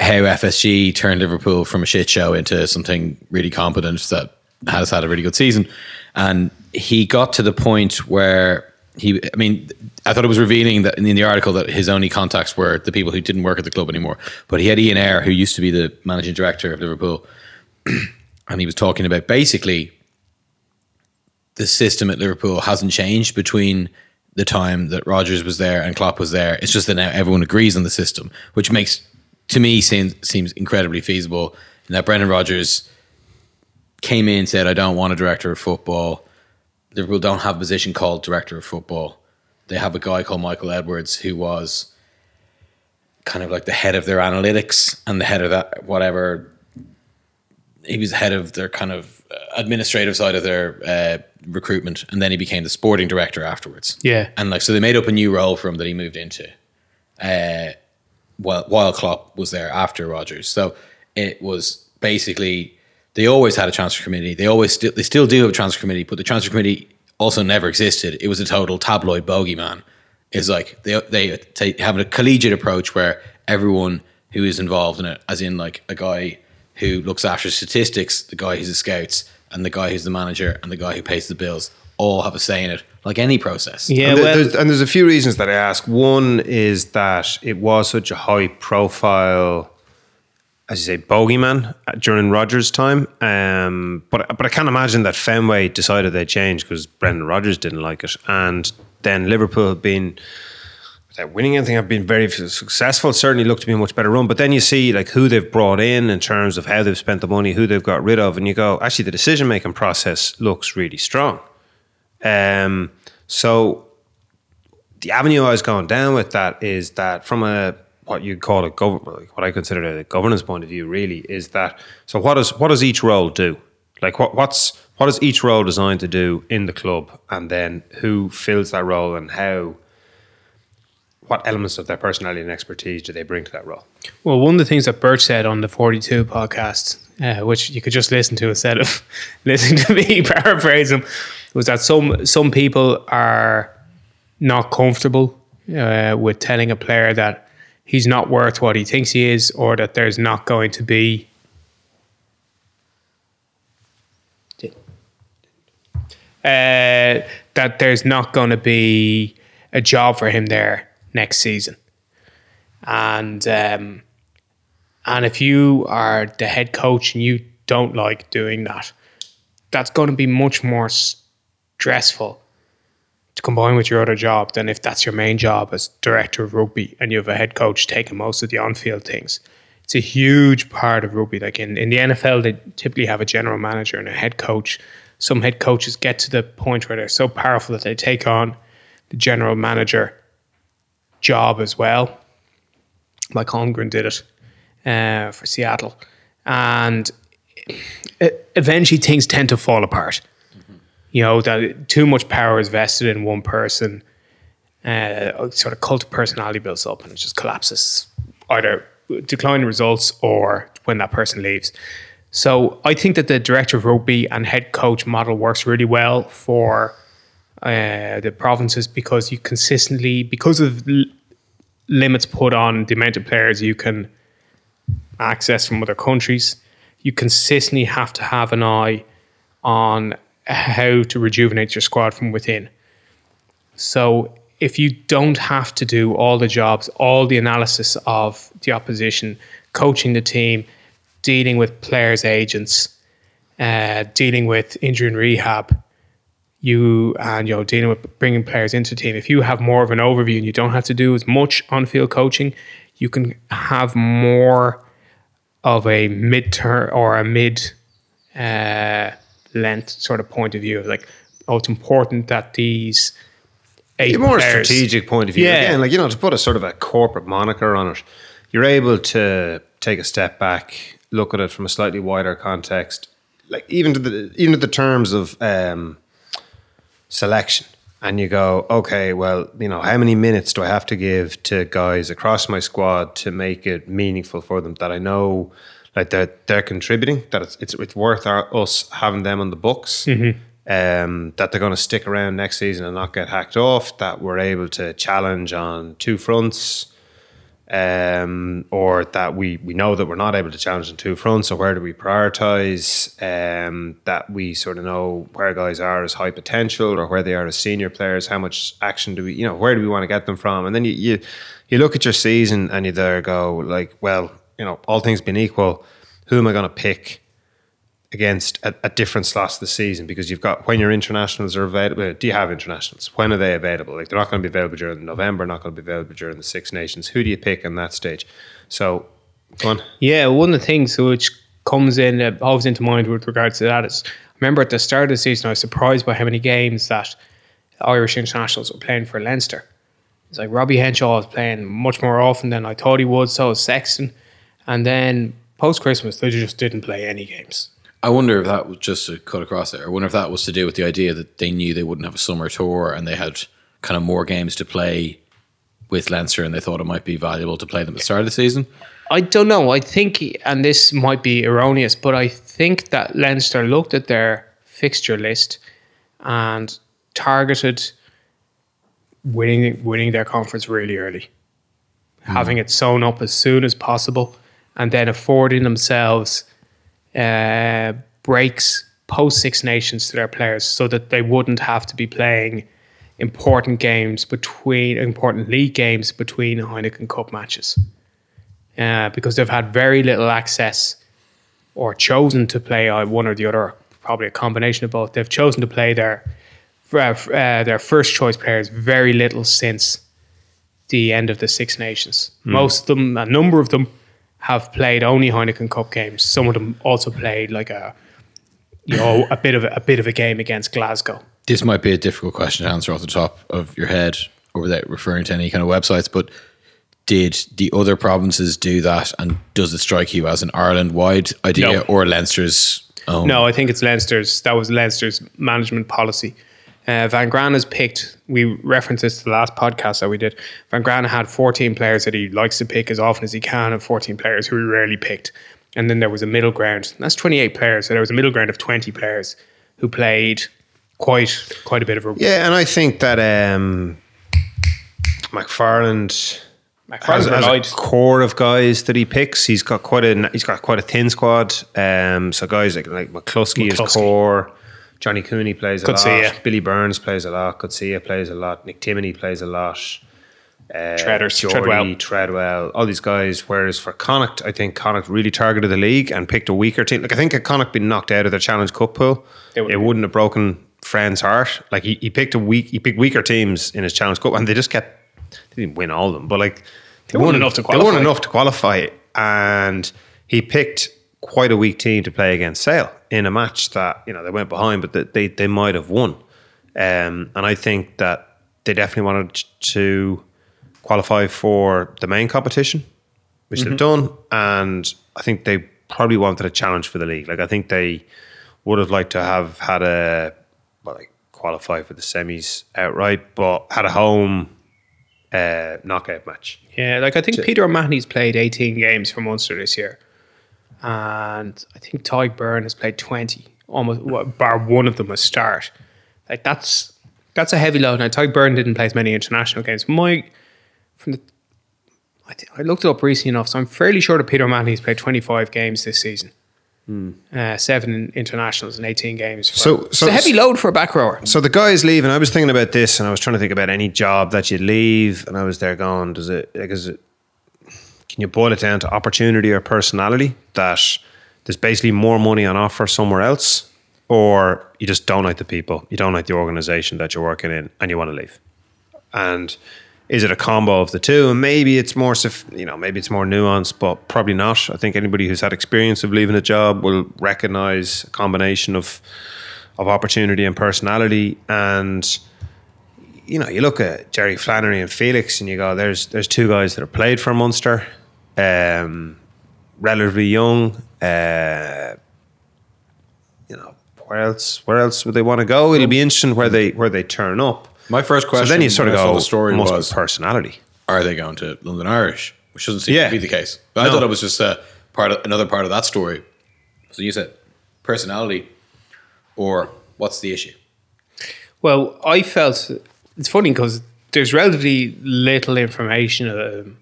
how FSG turned Liverpool from a shit show into something really competent that has had a really good season. And he got to the point where he, I mean, I thought it was revealing that in the article that his only contacts were the people who didn't work at the club anymore. But he had Ian Ayre, who used to be the managing director of Liverpool, and he was talking about basically the system at Liverpool hasn't changed between the time that Rodgers was there and Klopp was there. It's just that now everyone agrees on the system, which makes to me seems seems incredibly feasible. And that Brendan Rodgers came in and said, "I don't want a director of football." Liverpool don't have a position called director of football. They have a guy called Michael Edwards who was kind of like the head of their analytics and the head of that whatever he was head of their kind of uh, administrative side of their uh, recruitment, and then he became the sporting director afterwards. Yeah. and like so they made up a new role for him that he moved into, uh, while while Klopp was there after Rodgers. So it was basically they always had a transfer committee. They always still they still do have a transfer committee, but the transfer committee also never existed. It was a total tabloid bogeyman. It's like they they take, have a collegiate approach where everyone who is involved in it, as in like a guy who looks after statistics, the guy who's the scouts, and the guy who's the manager, and the guy who pays the bills, all have a say in it, like any process. Yeah, and, there- well, there's, and there's a few reasons that I ask. One is that it was such a high profile, as you say, bogeyman during Rodgers' time. Um, but but I can't imagine that Fenway decided they changed because Brendan Rodgers didn't like it, and then Liverpool have been. Winning anything, have been very successful. Certainly look to be a much better run. But then you see like who they've brought in in terms of how they've spent the money, who they've got rid of, and you go, actually, the decision making process looks really strong. Um, so the avenue I was going down with that is that from a what you'd call a gov- like what I consider a governance point of view, really is that. So what does what does each role do? Like what what's what is each role designed to do in the club, and then who fills that role and how what elements of their personality and expertise do they bring to that role? Well, one of the things that Birch said on the 42 podcast, uh, which you could just listen to instead of listening to me paraphrase him, was that some some people are not comfortable uh, with telling a player that he's not worth what he thinks he is, or that there's not going to be. Uh, that there's not going to be a job for him there next season, and um, and if you are the head coach and you don't like doing that, that's going to be much more stressful to combine with your other job than if that's your main job as director of rugby and you have a head coach taking most of the on-field things. It's a huge part of rugby. Like in, in the NFL, they typically have a general manager and a head coach. Some head coaches get to the point where they're so powerful that they take on the general manager job as well. Like Holmgren did it uh, for Seattle. And it, eventually things tend to fall apart you know that too much power is vested in one person uh, sort of cult of personality builds up and it just collapses either declining results or when that person leaves so i think that the director of rugby and head coach model works really well for uh, the provinces because you consistently because of l- limits put on the amount of players you can access from other countries you consistently have to have an eye on how to rejuvenate your squad from within. So if you don't have to do all the jobs, all the analysis of the opposition, coaching the team, dealing with players' agents, uh, dealing with injury and rehab, you and you know dealing with bringing players into the team. If you have more of an overview and you don't have to do as much on-field coaching, you can have more of a mid-term or a mid. Uh, length sort of point of view of like, oh, it's important that these eight a more players- strategic point of view. Yeah. Again, like you know, to put a sort of a corporate moniker on it, you're able to take a step back, look at it from a slightly wider context, like even to the even to the terms of um, selection. And you go, okay, well, you know, how many minutes do I have to give to guys across my squad to make it meaningful for them that I know, like they're they're contributing, that it's it's, it's worth our, us having them on the books, um, that they're going to stick around next season and not get hacked off, that we're able to challenge on two fronts, um, or that we we know that we're not able to challenge on two fronts. So where do we prioritize? Um, that we sort of know where guys are as high potential or where they are as senior players. How much action do we, you know, where do we want to get them from? And then you you, you look at your season and you there go like, well, you know, all things being equal, who am I going to pick? Against at, at different slots of the season because you've got when your internationals are available. Do you have internationals? When are they available? Like they're not going to be available during November, not going to be available during the Six Nations. Who do you pick in that stage? So, go on. Yeah, one of the things which comes in, uh, always into mind with regards to that is, remember at the start of the season, I was surprised by how many games that Irish internationals were playing for Leinster. It's like Robbie Henshaw was playing much more often than I thought he would, so was Sexton. And then post Christmas, they just didn't play any games. I wonder if that was just to cut across there. I wonder if that was to do with the idea that they knew they wouldn't have a summer tour and they had kind of more games to play with Leinster and they thought it might be valuable to play them at the start of the season. I don't know. I think, and this might be erroneous, but I think that Leinster looked at their fixture list and targeted winning winning their conference really early, hmm. having it sewn up as soon as possible, and then affording themselves uh, breaks post Six Nations to their players so that they wouldn't have to be playing important games between important league games between Heineken Cup matches uh, because they've had very little access or chosen to play uh, one or the other, probably a combination of both. They've chosen to play their uh, uh, their first choice players very little since the end of the Six Nations. Most of them, a number of them, have played only Heineken Cup games. Some of them also played like a you know a bit of a, a bit of a game against Glasgow. This might be a difficult question to answer off the top of your head or without referring to any kind of websites, but did the other provinces do that and does it strike you as an Ireland wide idea No. or Leinster's own? No, I think it's Leinster's. That was Leinster's management policy. Uh, Van Graan has picked, we referenced this to the last podcast that we did. Van Graan had 14 players that he likes to pick as often as he can, and 14 players who he rarely picked. And then there was a middle ground. That's 28 players. So there was a middle ground of 20 players who played quite quite a bit of rugby. Yeah, and I think that um, McFarland has, has a core of guys that he picks. He's got quite a he's got quite a thin squad. Um, so guys like like McCloskey, is core. Johnny Cooney plays a Could lot. Billy Burns plays a lot. Coetzee plays a lot. Nick Timoney plays a lot. Uh, Treaders, Geordie, Treadwell. Treadwell, all these guys. Whereas for Connacht, I think Connacht really targeted the league and picked a weaker team. Like I think had Connacht been knocked out of the Challenge Cup pool, They would've it wouldn't have broken Friend's heart. Like he, he picked a weak, he picked weaker teams in his Challenge Cup, and they just kept. They didn't win all of them, but like they, weren't enough to qualify. They weren't enough to qualify, and he picked quite a weak team to play against Sale in a match that you know they went behind, but that they they might have won. Um, and I think that they definitely wanted to qualify for the main competition, which they've done, and I think they probably wanted a challenge for the league. Like I think they would have liked to have had a well, like qualify for the semis outright, but had a home uh, knockout match. Yeah, like I think Peter O'Mahony's played 18 games for Munster this year. And I think Tadhg Beirne has played 20, almost well, bar one of them a start. Like that's that's a heavy load. Now Tadhg Beirne didn't play as many international games. My from the I, th- I looked it up recently enough, so I'm fairly sure that Peter O'Mahony's played 25 games this season. Uh, seven internationals and 18 games. For, Hmm. So- it's so- a heavy load for a back rower. So the guys leave, and I was thinking about this, and I was trying to think about any job that you'd leave, and I was there going, does it, like, is it, can you boil it down to opportunity or personality that there's basically more money on offer somewhere else, or you just don't like the people, you don't like the organization that you're working in, and you want to leave? And is it a combo of the two? And maybe it's more, you know, maybe it's more nuanced, but probably not. I think anybody who's had experience of leaving a job will recognize a combination of of opportunity and personality. And you know, you look at Gerry Flannery and Felix, and you go, "There's there's two guys that have played for Munster, um, relatively young. Uh, you know, where else? Where else would they want to go? It'll be interesting where they where they turn up. My first question So then you sort of when I saw go, the story must was be personality. are they going to London Irish? Which doesn't seem Yeah. to be the case. But I thought it was just a part of, another part of that story. So you said personality, or what's the issue? Well, I felt it's funny because there's relatively little information um,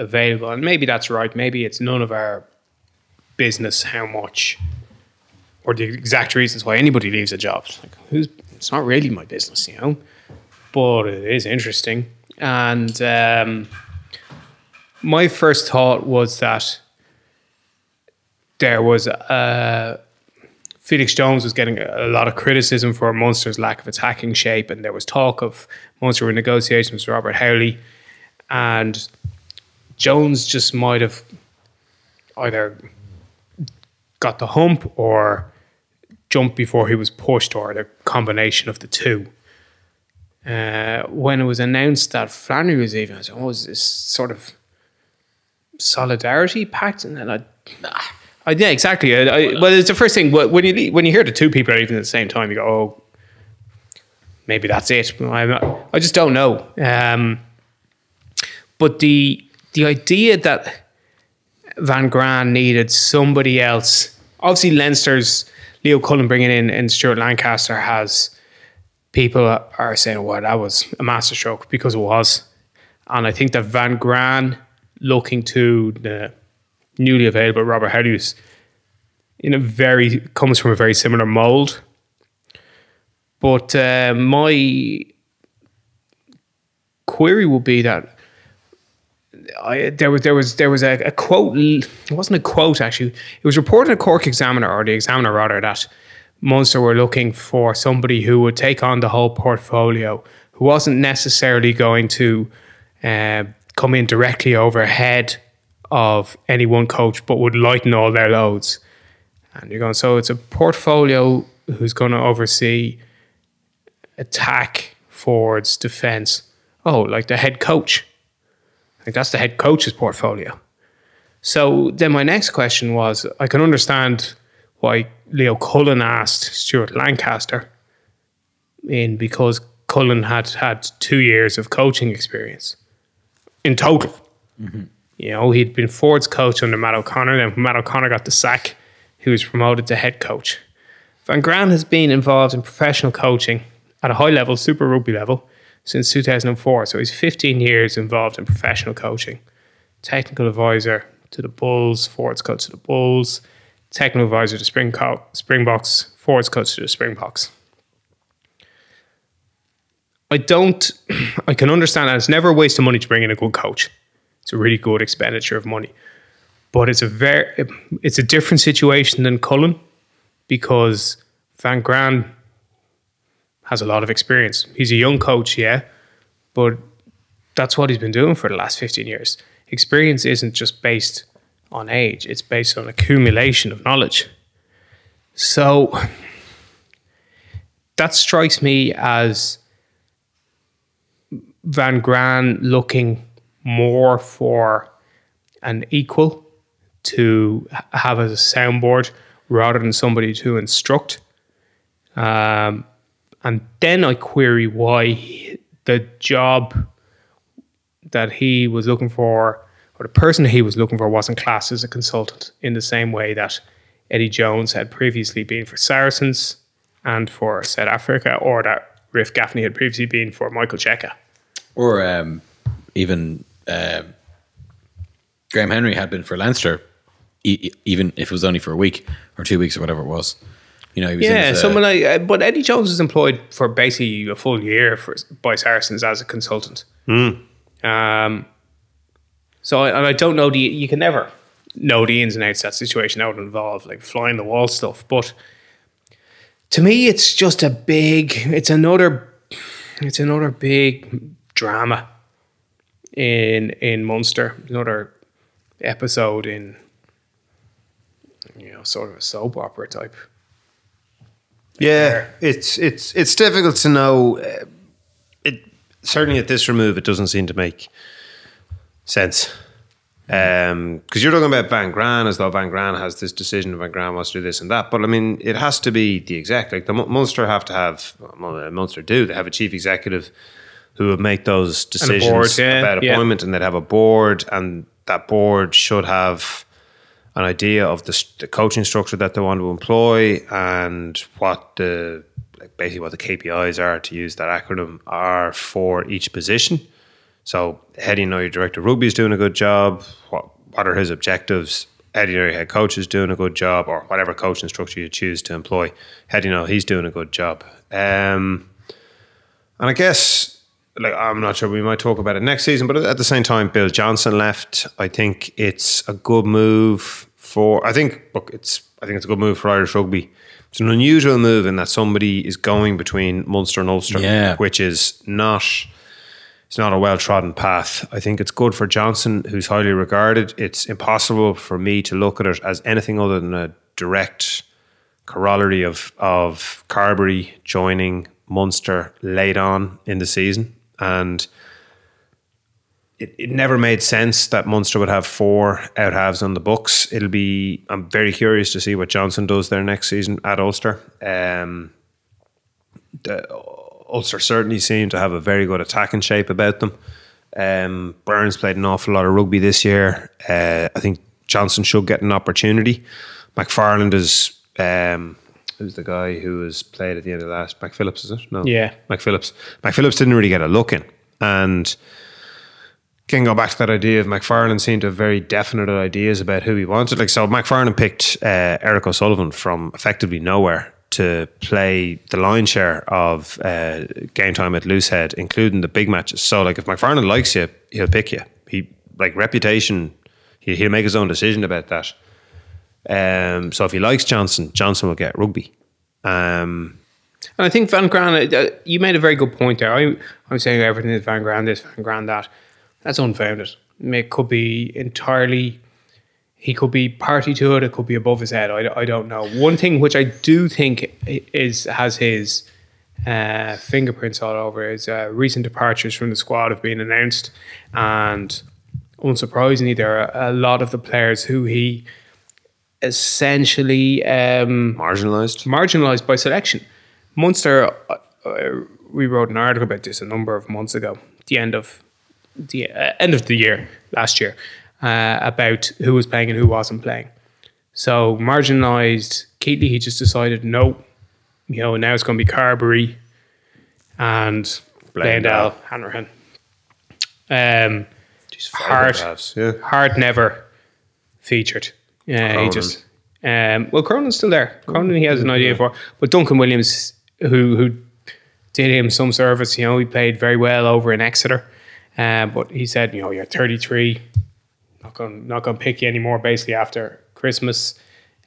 available, and maybe that's right. Maybe it's none of our business how much or the exact reasons why anybody leaves a job. It's like who's? It's not really my business, you know. But it is interesting, and um, my first thought was that there was a Felix Jones was getting a lot of criticism for Munster's lack of attacking shape, and there was talk of Munster in negotiations with Robert Howley, and Jones just might have either got the hump or jumped before he was pushed, or the combination of the two. Uh, when it was announced that Flannery was leaving, I said, "Oh, is this sort of solidarity pact?" And then I, I yeah, exactly. I, I, well, it's the first thing when you when you hear the two people are leaving at the same time, you go, "Oh, maybe that's it." I, I just don't know. Um, but the the idea that Van Graan needed somebody else, obviously Leinster's Leo Cullen bringing in and Stuart Lancaster has people are saying, "Well, that was a masterstroke," because it was, and I think that Van Graan looking to the newly available Robert Howley in a very comes from a very similar mold. But uh, my query will be that I, there was there was there was a, a quote. It wasn't a quote actually. It was reported in Cork Examiner or the Examiner rather that Munster were looking for somebody who would take on the whole portfolio, who wasn't necessarily going to uh, come in directly overhead of any one coach, but would lighten all their loads. And you're going, so it's a portfolio who's going to oversee attack, forwards, defense. Oh, like the head coach. Like that's the head coach's portfolio. So then my next question was I can understand why Leo Cullen asked Stuart Lancaster in because Cullen had had two years of coaching experience in total. Mm-hmm. You know, he'd been Ford's coach under Matt O'Connor. Then when Matt O'Connor got the sack, he was promoted to head coach. Van Graan has been involved in professional coaching at a high level, Super Rugby level, since 2004. So he's 15 years involved in professional coaching. Technical advisor to the Bulls, forwards coach to the Bulls, technical advisor to Spring Co- Springboks, Ford's coach to the Springboks. I don't, I can understand that it's never a waste of money to bring in a good coach. It's a really good expenditure of money. But it's a very, it's a different situation than Cullen because Van Graan has a lot of experience. He's a young coach, yeah, but that's what he's been doing for the last 15 years. Experience isn't just based on age, it's based on accumulation of knowledge. So that strikes me as Van Graan looking more for an equal to have as a soundboard rather than somebody to instruct. Um, and then I query why he- the job that he was looking for, or the person he was looking for, wasn't classed as a consultant in the same way that Eddie Jones had previously been for Saracens and for South Africa, or that Riff Gaffney had previously been for Michael Cheika. Or um, even um Graham Henry had been for Leinster, e- even if it was only for a week or two weeks or whatever it was. You know, he was Yeah, as someone like, uh, but Eddie Jones was employed for basically a full year for by Saracens as a consultant. Um, so I, and I don't know the you can never know the ins and outs of that situation. That would involve like flying the wall stuff, but to me, it's just a big. It's another. It's another big drama in in Munster. Another episode in you know sort of a soap opera type. Yeah, it's it's it's difficult to know. Uh, It certainly at this remove, it doesn't seem to make sense. Because you're talking about Van Graan as though Van Graan has this decision, Van Graan wants to do this and that. But I mean, it has to be the exec. Like the Mun- Munster have to have, well, uh, Munster do. They have a chief executive who would make those decisions board, yeah, about yeah. appointment, and they'd have a board, and that board should have an idea of the, the coaching structure that they want to employ and what the like basically what the KPIs are to use that acronym are for each position. So Eddie know your director of rugby is doing a good job. What what are his objectives? Eddie your head coach is doing a good job, or whatever coaching structure you choose to employ. Eddie know he's doing a good job. Um, and I guess, like, I'm not sure we might talk about it next season, but at the same time, Bill Johnston left. I think it's a good move for. I think look, it's. I think it's a good move for Irish rugby. It's an unusual move in that somebody is going between Munster and Ulster, Yeah. which is not. It's not a well trodden path. I think it's good for Johnston, who's highly regarded. It's impossible for me to look at it as anything other than a direct corollary of of Carbery joining Munster late on in the season, and it, it never made sense that Munster would have four out halves on the books. It'll be. I'm very curious to see what Johnston does there next season at Ulster. Um, the, Ulster certainly seem to have a very good attacking shape about them. Um, Burns played an awful lot of rugby this year. Uh, I think Johnston should get an opportunity. McFarland is um, who's the guy who was played at the end of last? McPhillips is it? No, Yeah. McPhillips. McPhillips didn't really get a look in, and can go back to that idea of McFarland seemed to have very definite ideas about who he wanted. Like so, McFarland picked uh, Eric O'Sullivan from effectively nowhere to play the lion's share of uh, game time at Loosehead, including the big matches. So, like, if McFarland likes you, he'll pick you. He like reputation. He, he'll make his own decision about that. Um, so, if he likes Johnston, Johnston will get rugby. Um, And I think Van Graan, uh, you made a very good point there. I, I'm saying everything is Van Graan this, Van Graan that. That's unfounded. It could be entirely, he could be party to it. It could be above his head. I, I don't know. One thing which I do think is has his uh, fingerprints all over is uh, recent departures from the squad have been announced, and unsurprisingly, there are a lot of the players who he essentially um, marginalised. marginalised by selection. Munster, uh, uh, we wrote an article about this a number of months ago, the end of the uh, end of the year last year, uh, about who was playing and who wasn't playing. So marginalised Keatley, he just decided no, you know, now it's going to be Carbery and Bleyendaal, Hanrahan. Um, Hart, Photographs, yeah. Hart never featured. Yeah, he just um, well, Cronin's still there. Cronin he has an idea for, but Duncan Williams, who who did him some service, you know, he played very well over in Exeter, um, but he said, you know, you're 33, not going not going to pick you anymore. Basically, after Christmas,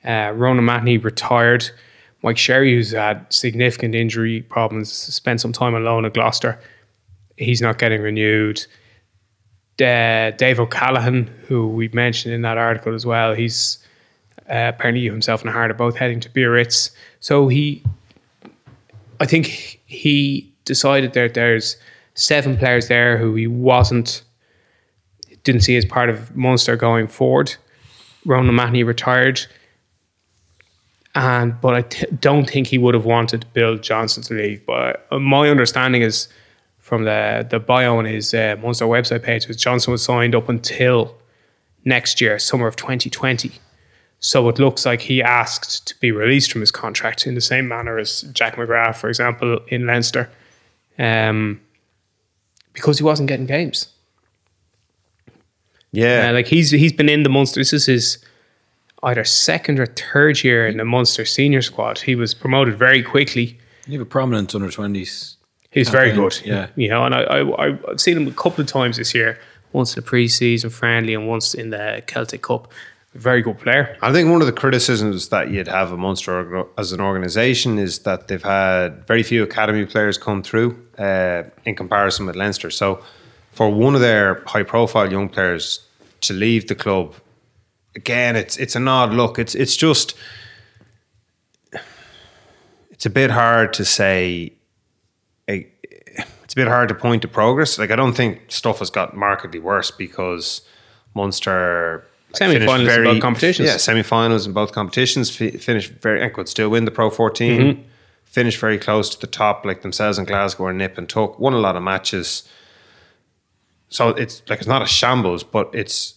uh, Ronan O'Mahony retired. Mike Sherry, who's had significant injury problems, spent some time alone at Gloucester. He's not getting renewed Dave O'Callaghan, who we mentioned in that article as well, he's uh, apparently himself and Hart are both heading to Biarritz. So he, I think he decided that there's seven players there who he wasn't, didn't see as part of Munster going forward. Ronan O'Mahony retired. And but I t- don't think he would have wanted Bill Johnston to leave. But uh, my understanding is from the the bio on his uh, Munster website page was Johnston was signed up until next year, summer of 2020. So it looks like he asked to be released from his contract in the same manner as Jack McGrath, for example, in Leinster, um, because he wasn't getting games. Yeah. Uh, like he's he's been in the Munster. This is his either second or third year in the Munster senior squad. He was promoted very quickly. You have a prominent under twenties. He was very good. yeah. You know, and I, I, I've seen him a couple of times this year, once in the pre-season friendly and once in the Celtic Cup. Very good player. I think one of the criticisms that you'd have of Munster as an organisation is that they've had very few academy players come through uh, in comparison with Leinster. So, for one of their high-profile young players to leave the club, again, it's it's an odd look. It's it's just it's a bit hard to say. It's a bit hard to point to progress. Like I don't think stuff has got markedly worse because Munster Semi-finals finished in very- both competitions. Yeah, semi-finals in both competitions. Fi- finished very and could still win the Pro 14. Mm-hmm. Finished very close to the top, like themselves in Glasgow or nip and tuck. Won a lot of matches. So it's like it's not a shambles, but it's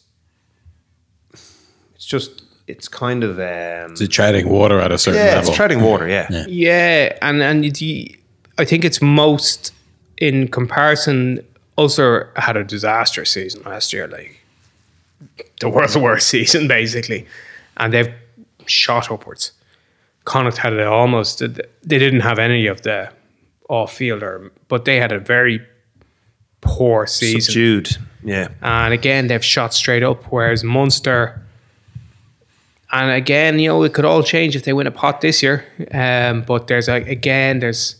it's just it's kind of um, It's treading water at a certain yeah, level. it's treading water. Yeah, Yeah, and and you, I think it's most in comparison. Ulster had a disastrous season last year, like the worst worst season basically, and they've shot upwards. Connacht had it almost. They didn't have any of the off fielder, but they had a very poor season. subdued. Yeah, And again, they've shot straight up, whereas Munster, and again, you know, it could all change if they win a pot this year. Um, but there's a, again, there's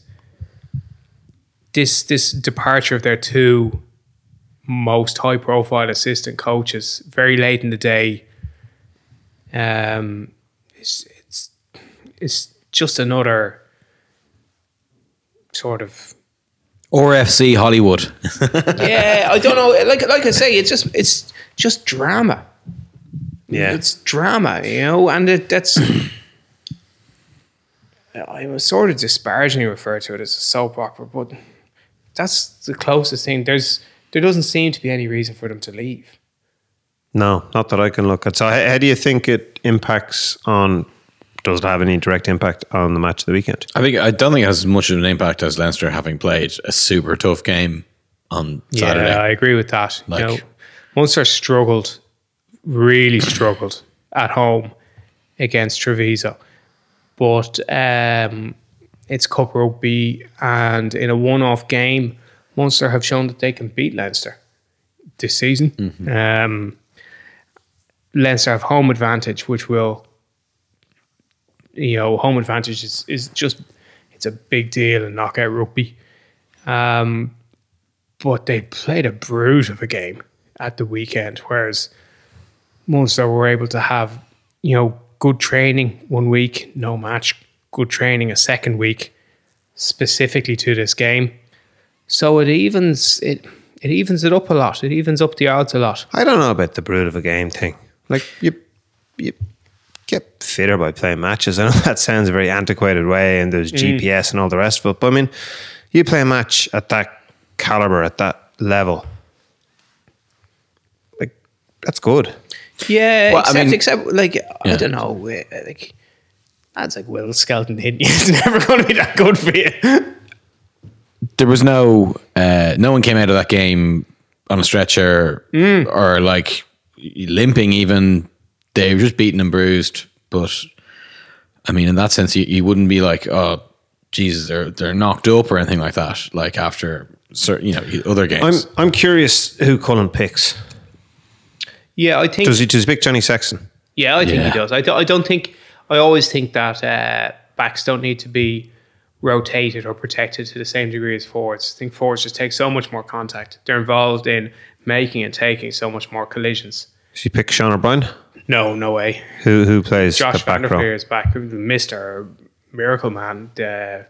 this this departure of their two most high profile assistant coaches very late in the day. Um, it's it's it's just another sort of or FC Hollywood. yeah, I don't know. Like like I say, it's just it's just drama. yeah. It's drama, you know, and it, that's. I was sort of disparagingly referred to it as a soap opera, but that's the closest thing. There's there doesn't seem to be any reason for them to leave. No, not that I can look at. So, how, how do you think it impacts on? Does it have any direct impact on the match of the weekend? I think I don't think it has as much of an impact as Leinster having played a super tough game on Saturday. Yeah, I agree with that. Like- you know, Munster struggled, really struggled at home against Treviso, but um, it's Cup Rugby, and in a one-off game, Munster have shown that they can beat Leinster this season. Um, Leinster have home advantage, which will, you know, home advantage is, is just it's a big deal in knockout rugby. Um, but they played a brute of a game at the weekend, whereas Munster were able to have, you know, good training one week, no match, good training a second week, specifically to this game. So it evens it it evens it up a lot. It evens up the odds a lot. I don't know about the brood of a game thing. Like you, you get fitter by playing matches. I know that sounds a very antiquated way, and there's GPS and all the rest of it. But I mean, you play a match at that caliber, at that level, like that's good. Yeah, Well, I except, mean- except like I don't know, uh, like that's like Will Skelton hitting you. It's never going to be that good for you. there was no uh, no one came out of that game on a stretcher or like limping even they were just beaten and bruised but I mean in that sense you, you wouldn't be like oh Jesus they're they're knocked up or anything like that like after certain you know other games. I'm games I'm curious who Cullen picks. Yeah, I think. Does he does he pick Johnny Sexton? yeah, I think Yeah. he does. I, do, I don't think. I always think that uh, backs don't need to be rotated or protected to the same degree as forwards. I think forwards just take so much more contact. They're involved in making and taking so much more collisions. Does he pick Sean O'Brien? No, no way. Who who plays Josh the back row? Is back, Mister Miracle Man, the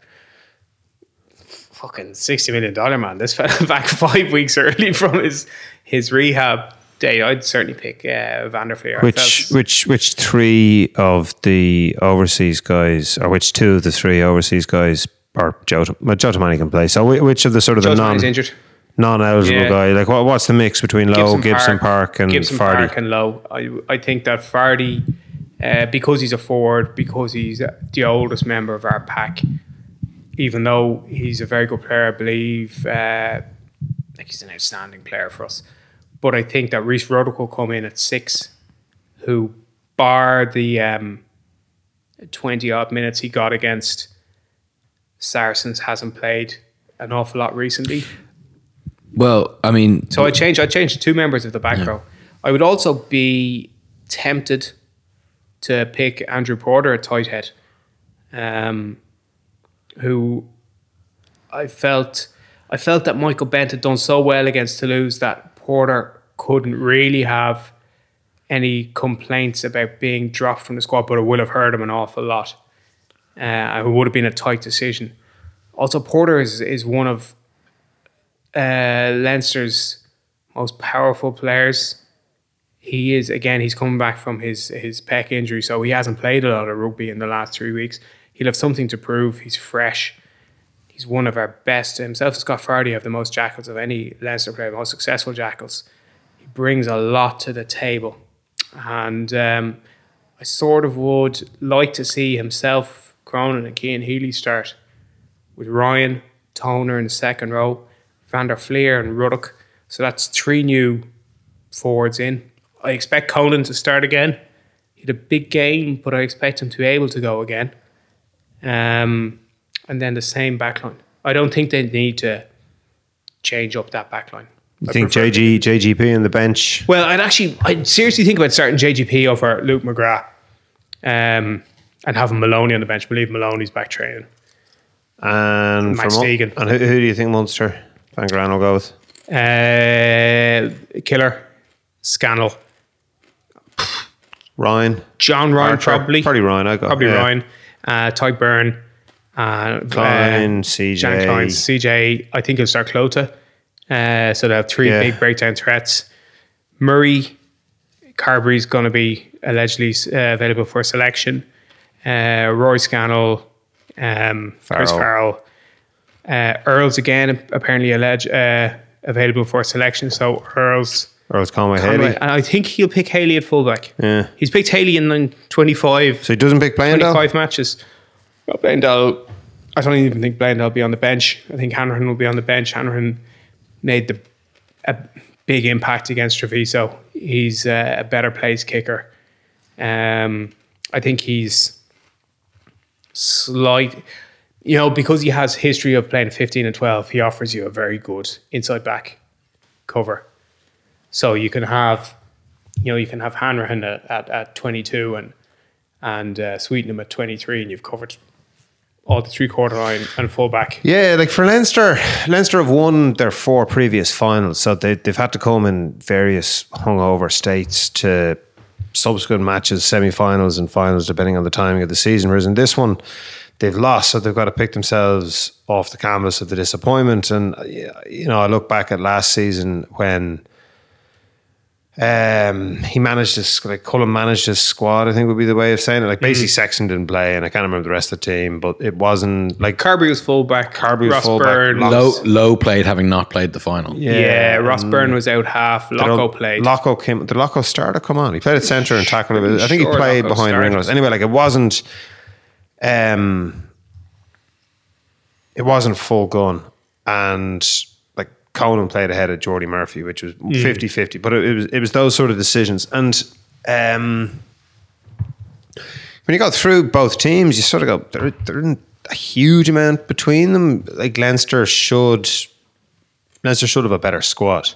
fucking sixty million dollar man. This fell back five weeks early from his his rehab day. I'd certainly pick uh, Van der Flier. Which which which three of the overseas guys, or which two of the three overseas guys, or Jota? Joe Tomane can play. So which of the sort of the non injured. non-eligible Yeah. guy? Like what, what's the mix between Lowe, Gibson, Park, and Gibson Fardy? Park and Lowe. I I think that Fardy, uh, because he's a forward, because he's the oldest member of our pack, even though he's a very good player, I believe, uh, like he's an outstanding player for us. But I think that Rhys Ruddock will come in at six, who bar the um, twenty odd minutes he got against Saracens hasn't played an awful lot recently. well I mean So I changed. I changed two members of the back row. I would also be tempted to pick Andrew Porter at tight head, um, who I felt I felt that Michael Bent had done so well against Toulouse that Porter couldn't really have any complaints about being dropped from the squad, but it would have hurt him an awful lot. Uh, it would have been a tight decision. Also, Porter is, is one of uh, Leinster's most powerful players. He is again. He's coming back from his his pec injury, so he hasn't played a lot of rugby in the last three weeks. He'll have something to prove. He's fresh. He's one of our best. Himself Scott Fardy have the most jackals of any Leinster player, most successful jackals. Brings a lot to the table, and um, I sort of would like to see himself, Cronin, and Cian Healy start with Ryan, Toner in the second row, Van der Flier and Ruddock. So that's three new forwards in. I expect Conan to start again. He had a big game, but I expect him to be able to go again. Um, and then the same backline. I don't think they need to change up that backline. You I think JG JGP on the bench? Well, I'd actually, I'd seriously think about starting JGP over Luke McGrath um, and having Molony on the bench. believe Molony's back training. And Max from- Deegan. And who, who do you think Munster Van Graan will go with? Uh, Killer, Scannell, Ryan, John Ryan, Archer? probably. probably Ryan. I go Probably yeah. Ryan. Uh, Tadhg Beirne. Uh, Kleyn, uh, CJ. Jean Kleyn, CJ. I think he'll start Cloete. Uh, so they have three Yeah. big breakdown threats. Murray, Carbery's going to be allegedly uh, available for selection. Uh, Rory Scannell, um, Chris Farrell. Farrell. Uh, Earls again apparently alleged uh, available for selection. So Earls. Earls Conway Conway, Haley. And I think he'll pick Haley at fullback. Yeah. He's picked Haley in nine- 25, So he doesn't pick Bleyendaal? 25 matches. Well, Bleyendaal, I don't even think Bleyendaal will be on the bench. I think Hanrahan will be on the bench. Hanrahan made the a big impact against Treviso. He's uh, a better place kicker. Um, I think he's slight, you know, because he has history of playing 15 and 12, he offers you a very good inside back cover. So you can have, you know, you can have Hanrahan at, at, at 22 and and uh, at 23, and you've covered all the three quarter line and full back. Yeah, like for Leinster, Leinster have won their four previous finals, so they, they've had to come in various hungover states to subsequent matches, semi-finals and finals, depending on the timing of the season. Whereas in this one, they've lost, so they've got to pick themselves off the canvas of the disappointment. And you know, I look back at last season when Um, he managed his like Cullen managed his squad. I think would be the way of saying it. Like basically, Sexton didn't play, and I can't remember the rest of the team, but it wasn't like Carby was fullback. Carby was fullback. Byrne. Low low played having not played the final. Yeah, Ross and Byrne was out half. Loco played. Loco came. Did Loco start or come on? He played at centre and tackle. a bit. I think he played Loco behind started. Ringrose. Anyway, like it wasn't. Um, it wasn't full gun, and like Conan played ahead of Jordi Murphy, which was 50-50. But it, it was it was those sort of decisions, and um, when you go through both teams, you sort of go there. There isn't a huge amount between them. Like Leinster should, Leinster should have a better squad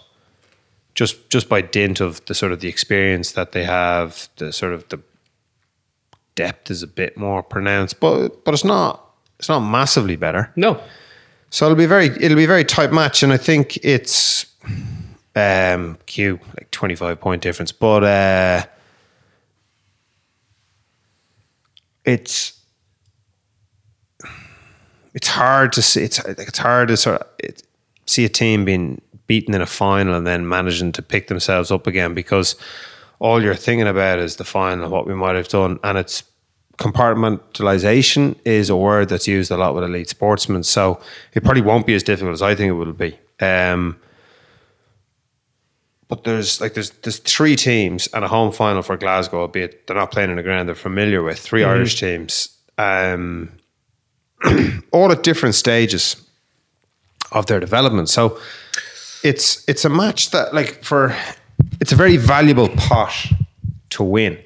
just just by dint of the sort of the experience that they have, the sort of the depth is a bit more pronounced, but but it's not it's not massively better. no. So it'll be very it'll be a very tight match, and I think it's um Q like twenty five point difference, but uh it's it's hard to see it's like it's hard to sort of it, see a team being beaten in a final and then managing to pick themselves up again because all you're thinking about is the final what we might have done. And it's compartmentalization is a word that's used a lot with elite sportsmen so it probably won't be as difficult as I think it will be um, but there's like there's there's three teams and a home final for Glasgow albeit they're not playing in a ground they're familiar with 3 Irish teams um, all at different stages of their development. So it's it's a match that like for it's a very valuable pot to win.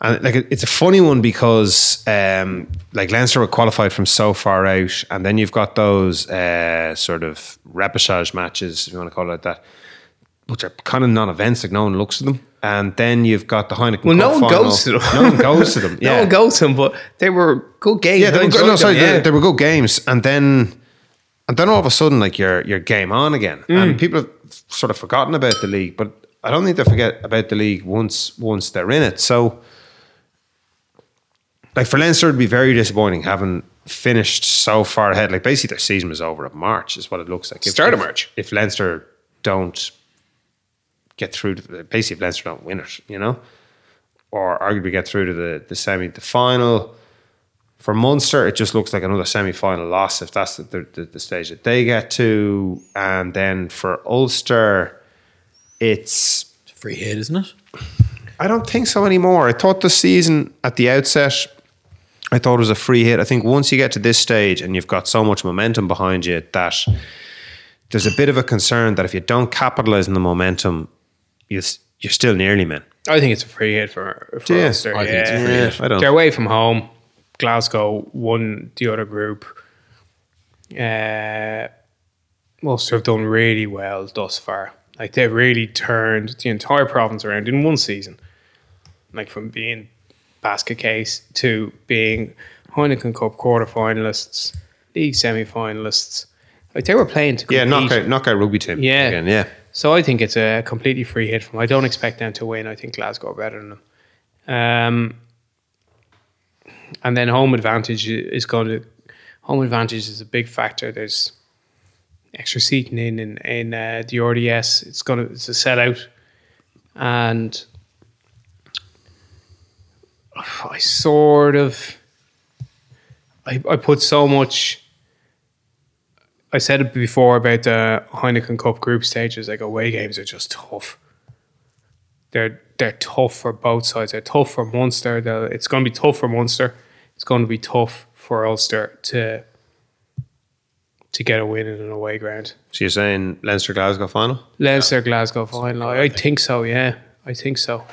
And like it's a funny one because um, like Leinster were qualified from so far out, and then you've got those uh, sort of repechage matches, if you want to call it that, which are kind of non-events. Like no one looks at them, and then you've got the Heineken. Well, no one goes to them. No one goes to them. Yeah. No one goes to them, but they were good games. Yeah, they were, good, no, them, sorry, yeah. they, they were good games, and then and then all of a sudden, like you're you're game on again, Mm. and people have sort of forgotten about the league. But I don't think they forget about the league once once they're in it. So, like for Leinster, it'd be very disappointing having finished so far ahead. Like basically, their season was over at March, is what it looks like. If- Start of March. If Leinster don't get through to the, basically if Leinster don't win it, you know, or arguably get through to the the semi, the final. For Munster, it just looks like another semi-final loss if that's the, the, the stage that they get to. And then for Ulster, it's a Free hit, isn't it? I don't think so anymore. I thought the season at the outset, I thought it was a free hit. I think once you get to this stage and you've got so much momentum behind you that there's a bit of a concern that if you don't capitalize on the momentum, you s- you're still nearly men. I think it's a free hit for, for Yeah, Ulster. I think it's a yeah. free hit. Don't. They're away from home. Glasgow won the other group. Uh, Ulster have done really well thus far. Like they've really turned the entire province around in one season. Like from being basket case to being Heineken Cup quarter finalists, league semi finalists. Like they were playing to compete. Yeah, knockout, knockout rugby team. Yeah. again, yeah. So I think it's a completely free hit from. I don't expect them to win. I think Glasgow are better than them. Um, and then home advantage is going to home advantage is a big factor. There's extra seating in in, in uh, the RDS. It's gonna it's a sellout, and I sort of I I put so much. I said it before about the Heineken Cup group stages. Like away games are just tough. They're they're tough for both sides. They're tough for Munster. They'll- It's going to be tough for Munster. It's going to be tough for Ulster to to get a win in an away ground. So you're saying Leinster Glasgow final? Leinster Glasgow final. I, I think so. Yeah, I think so.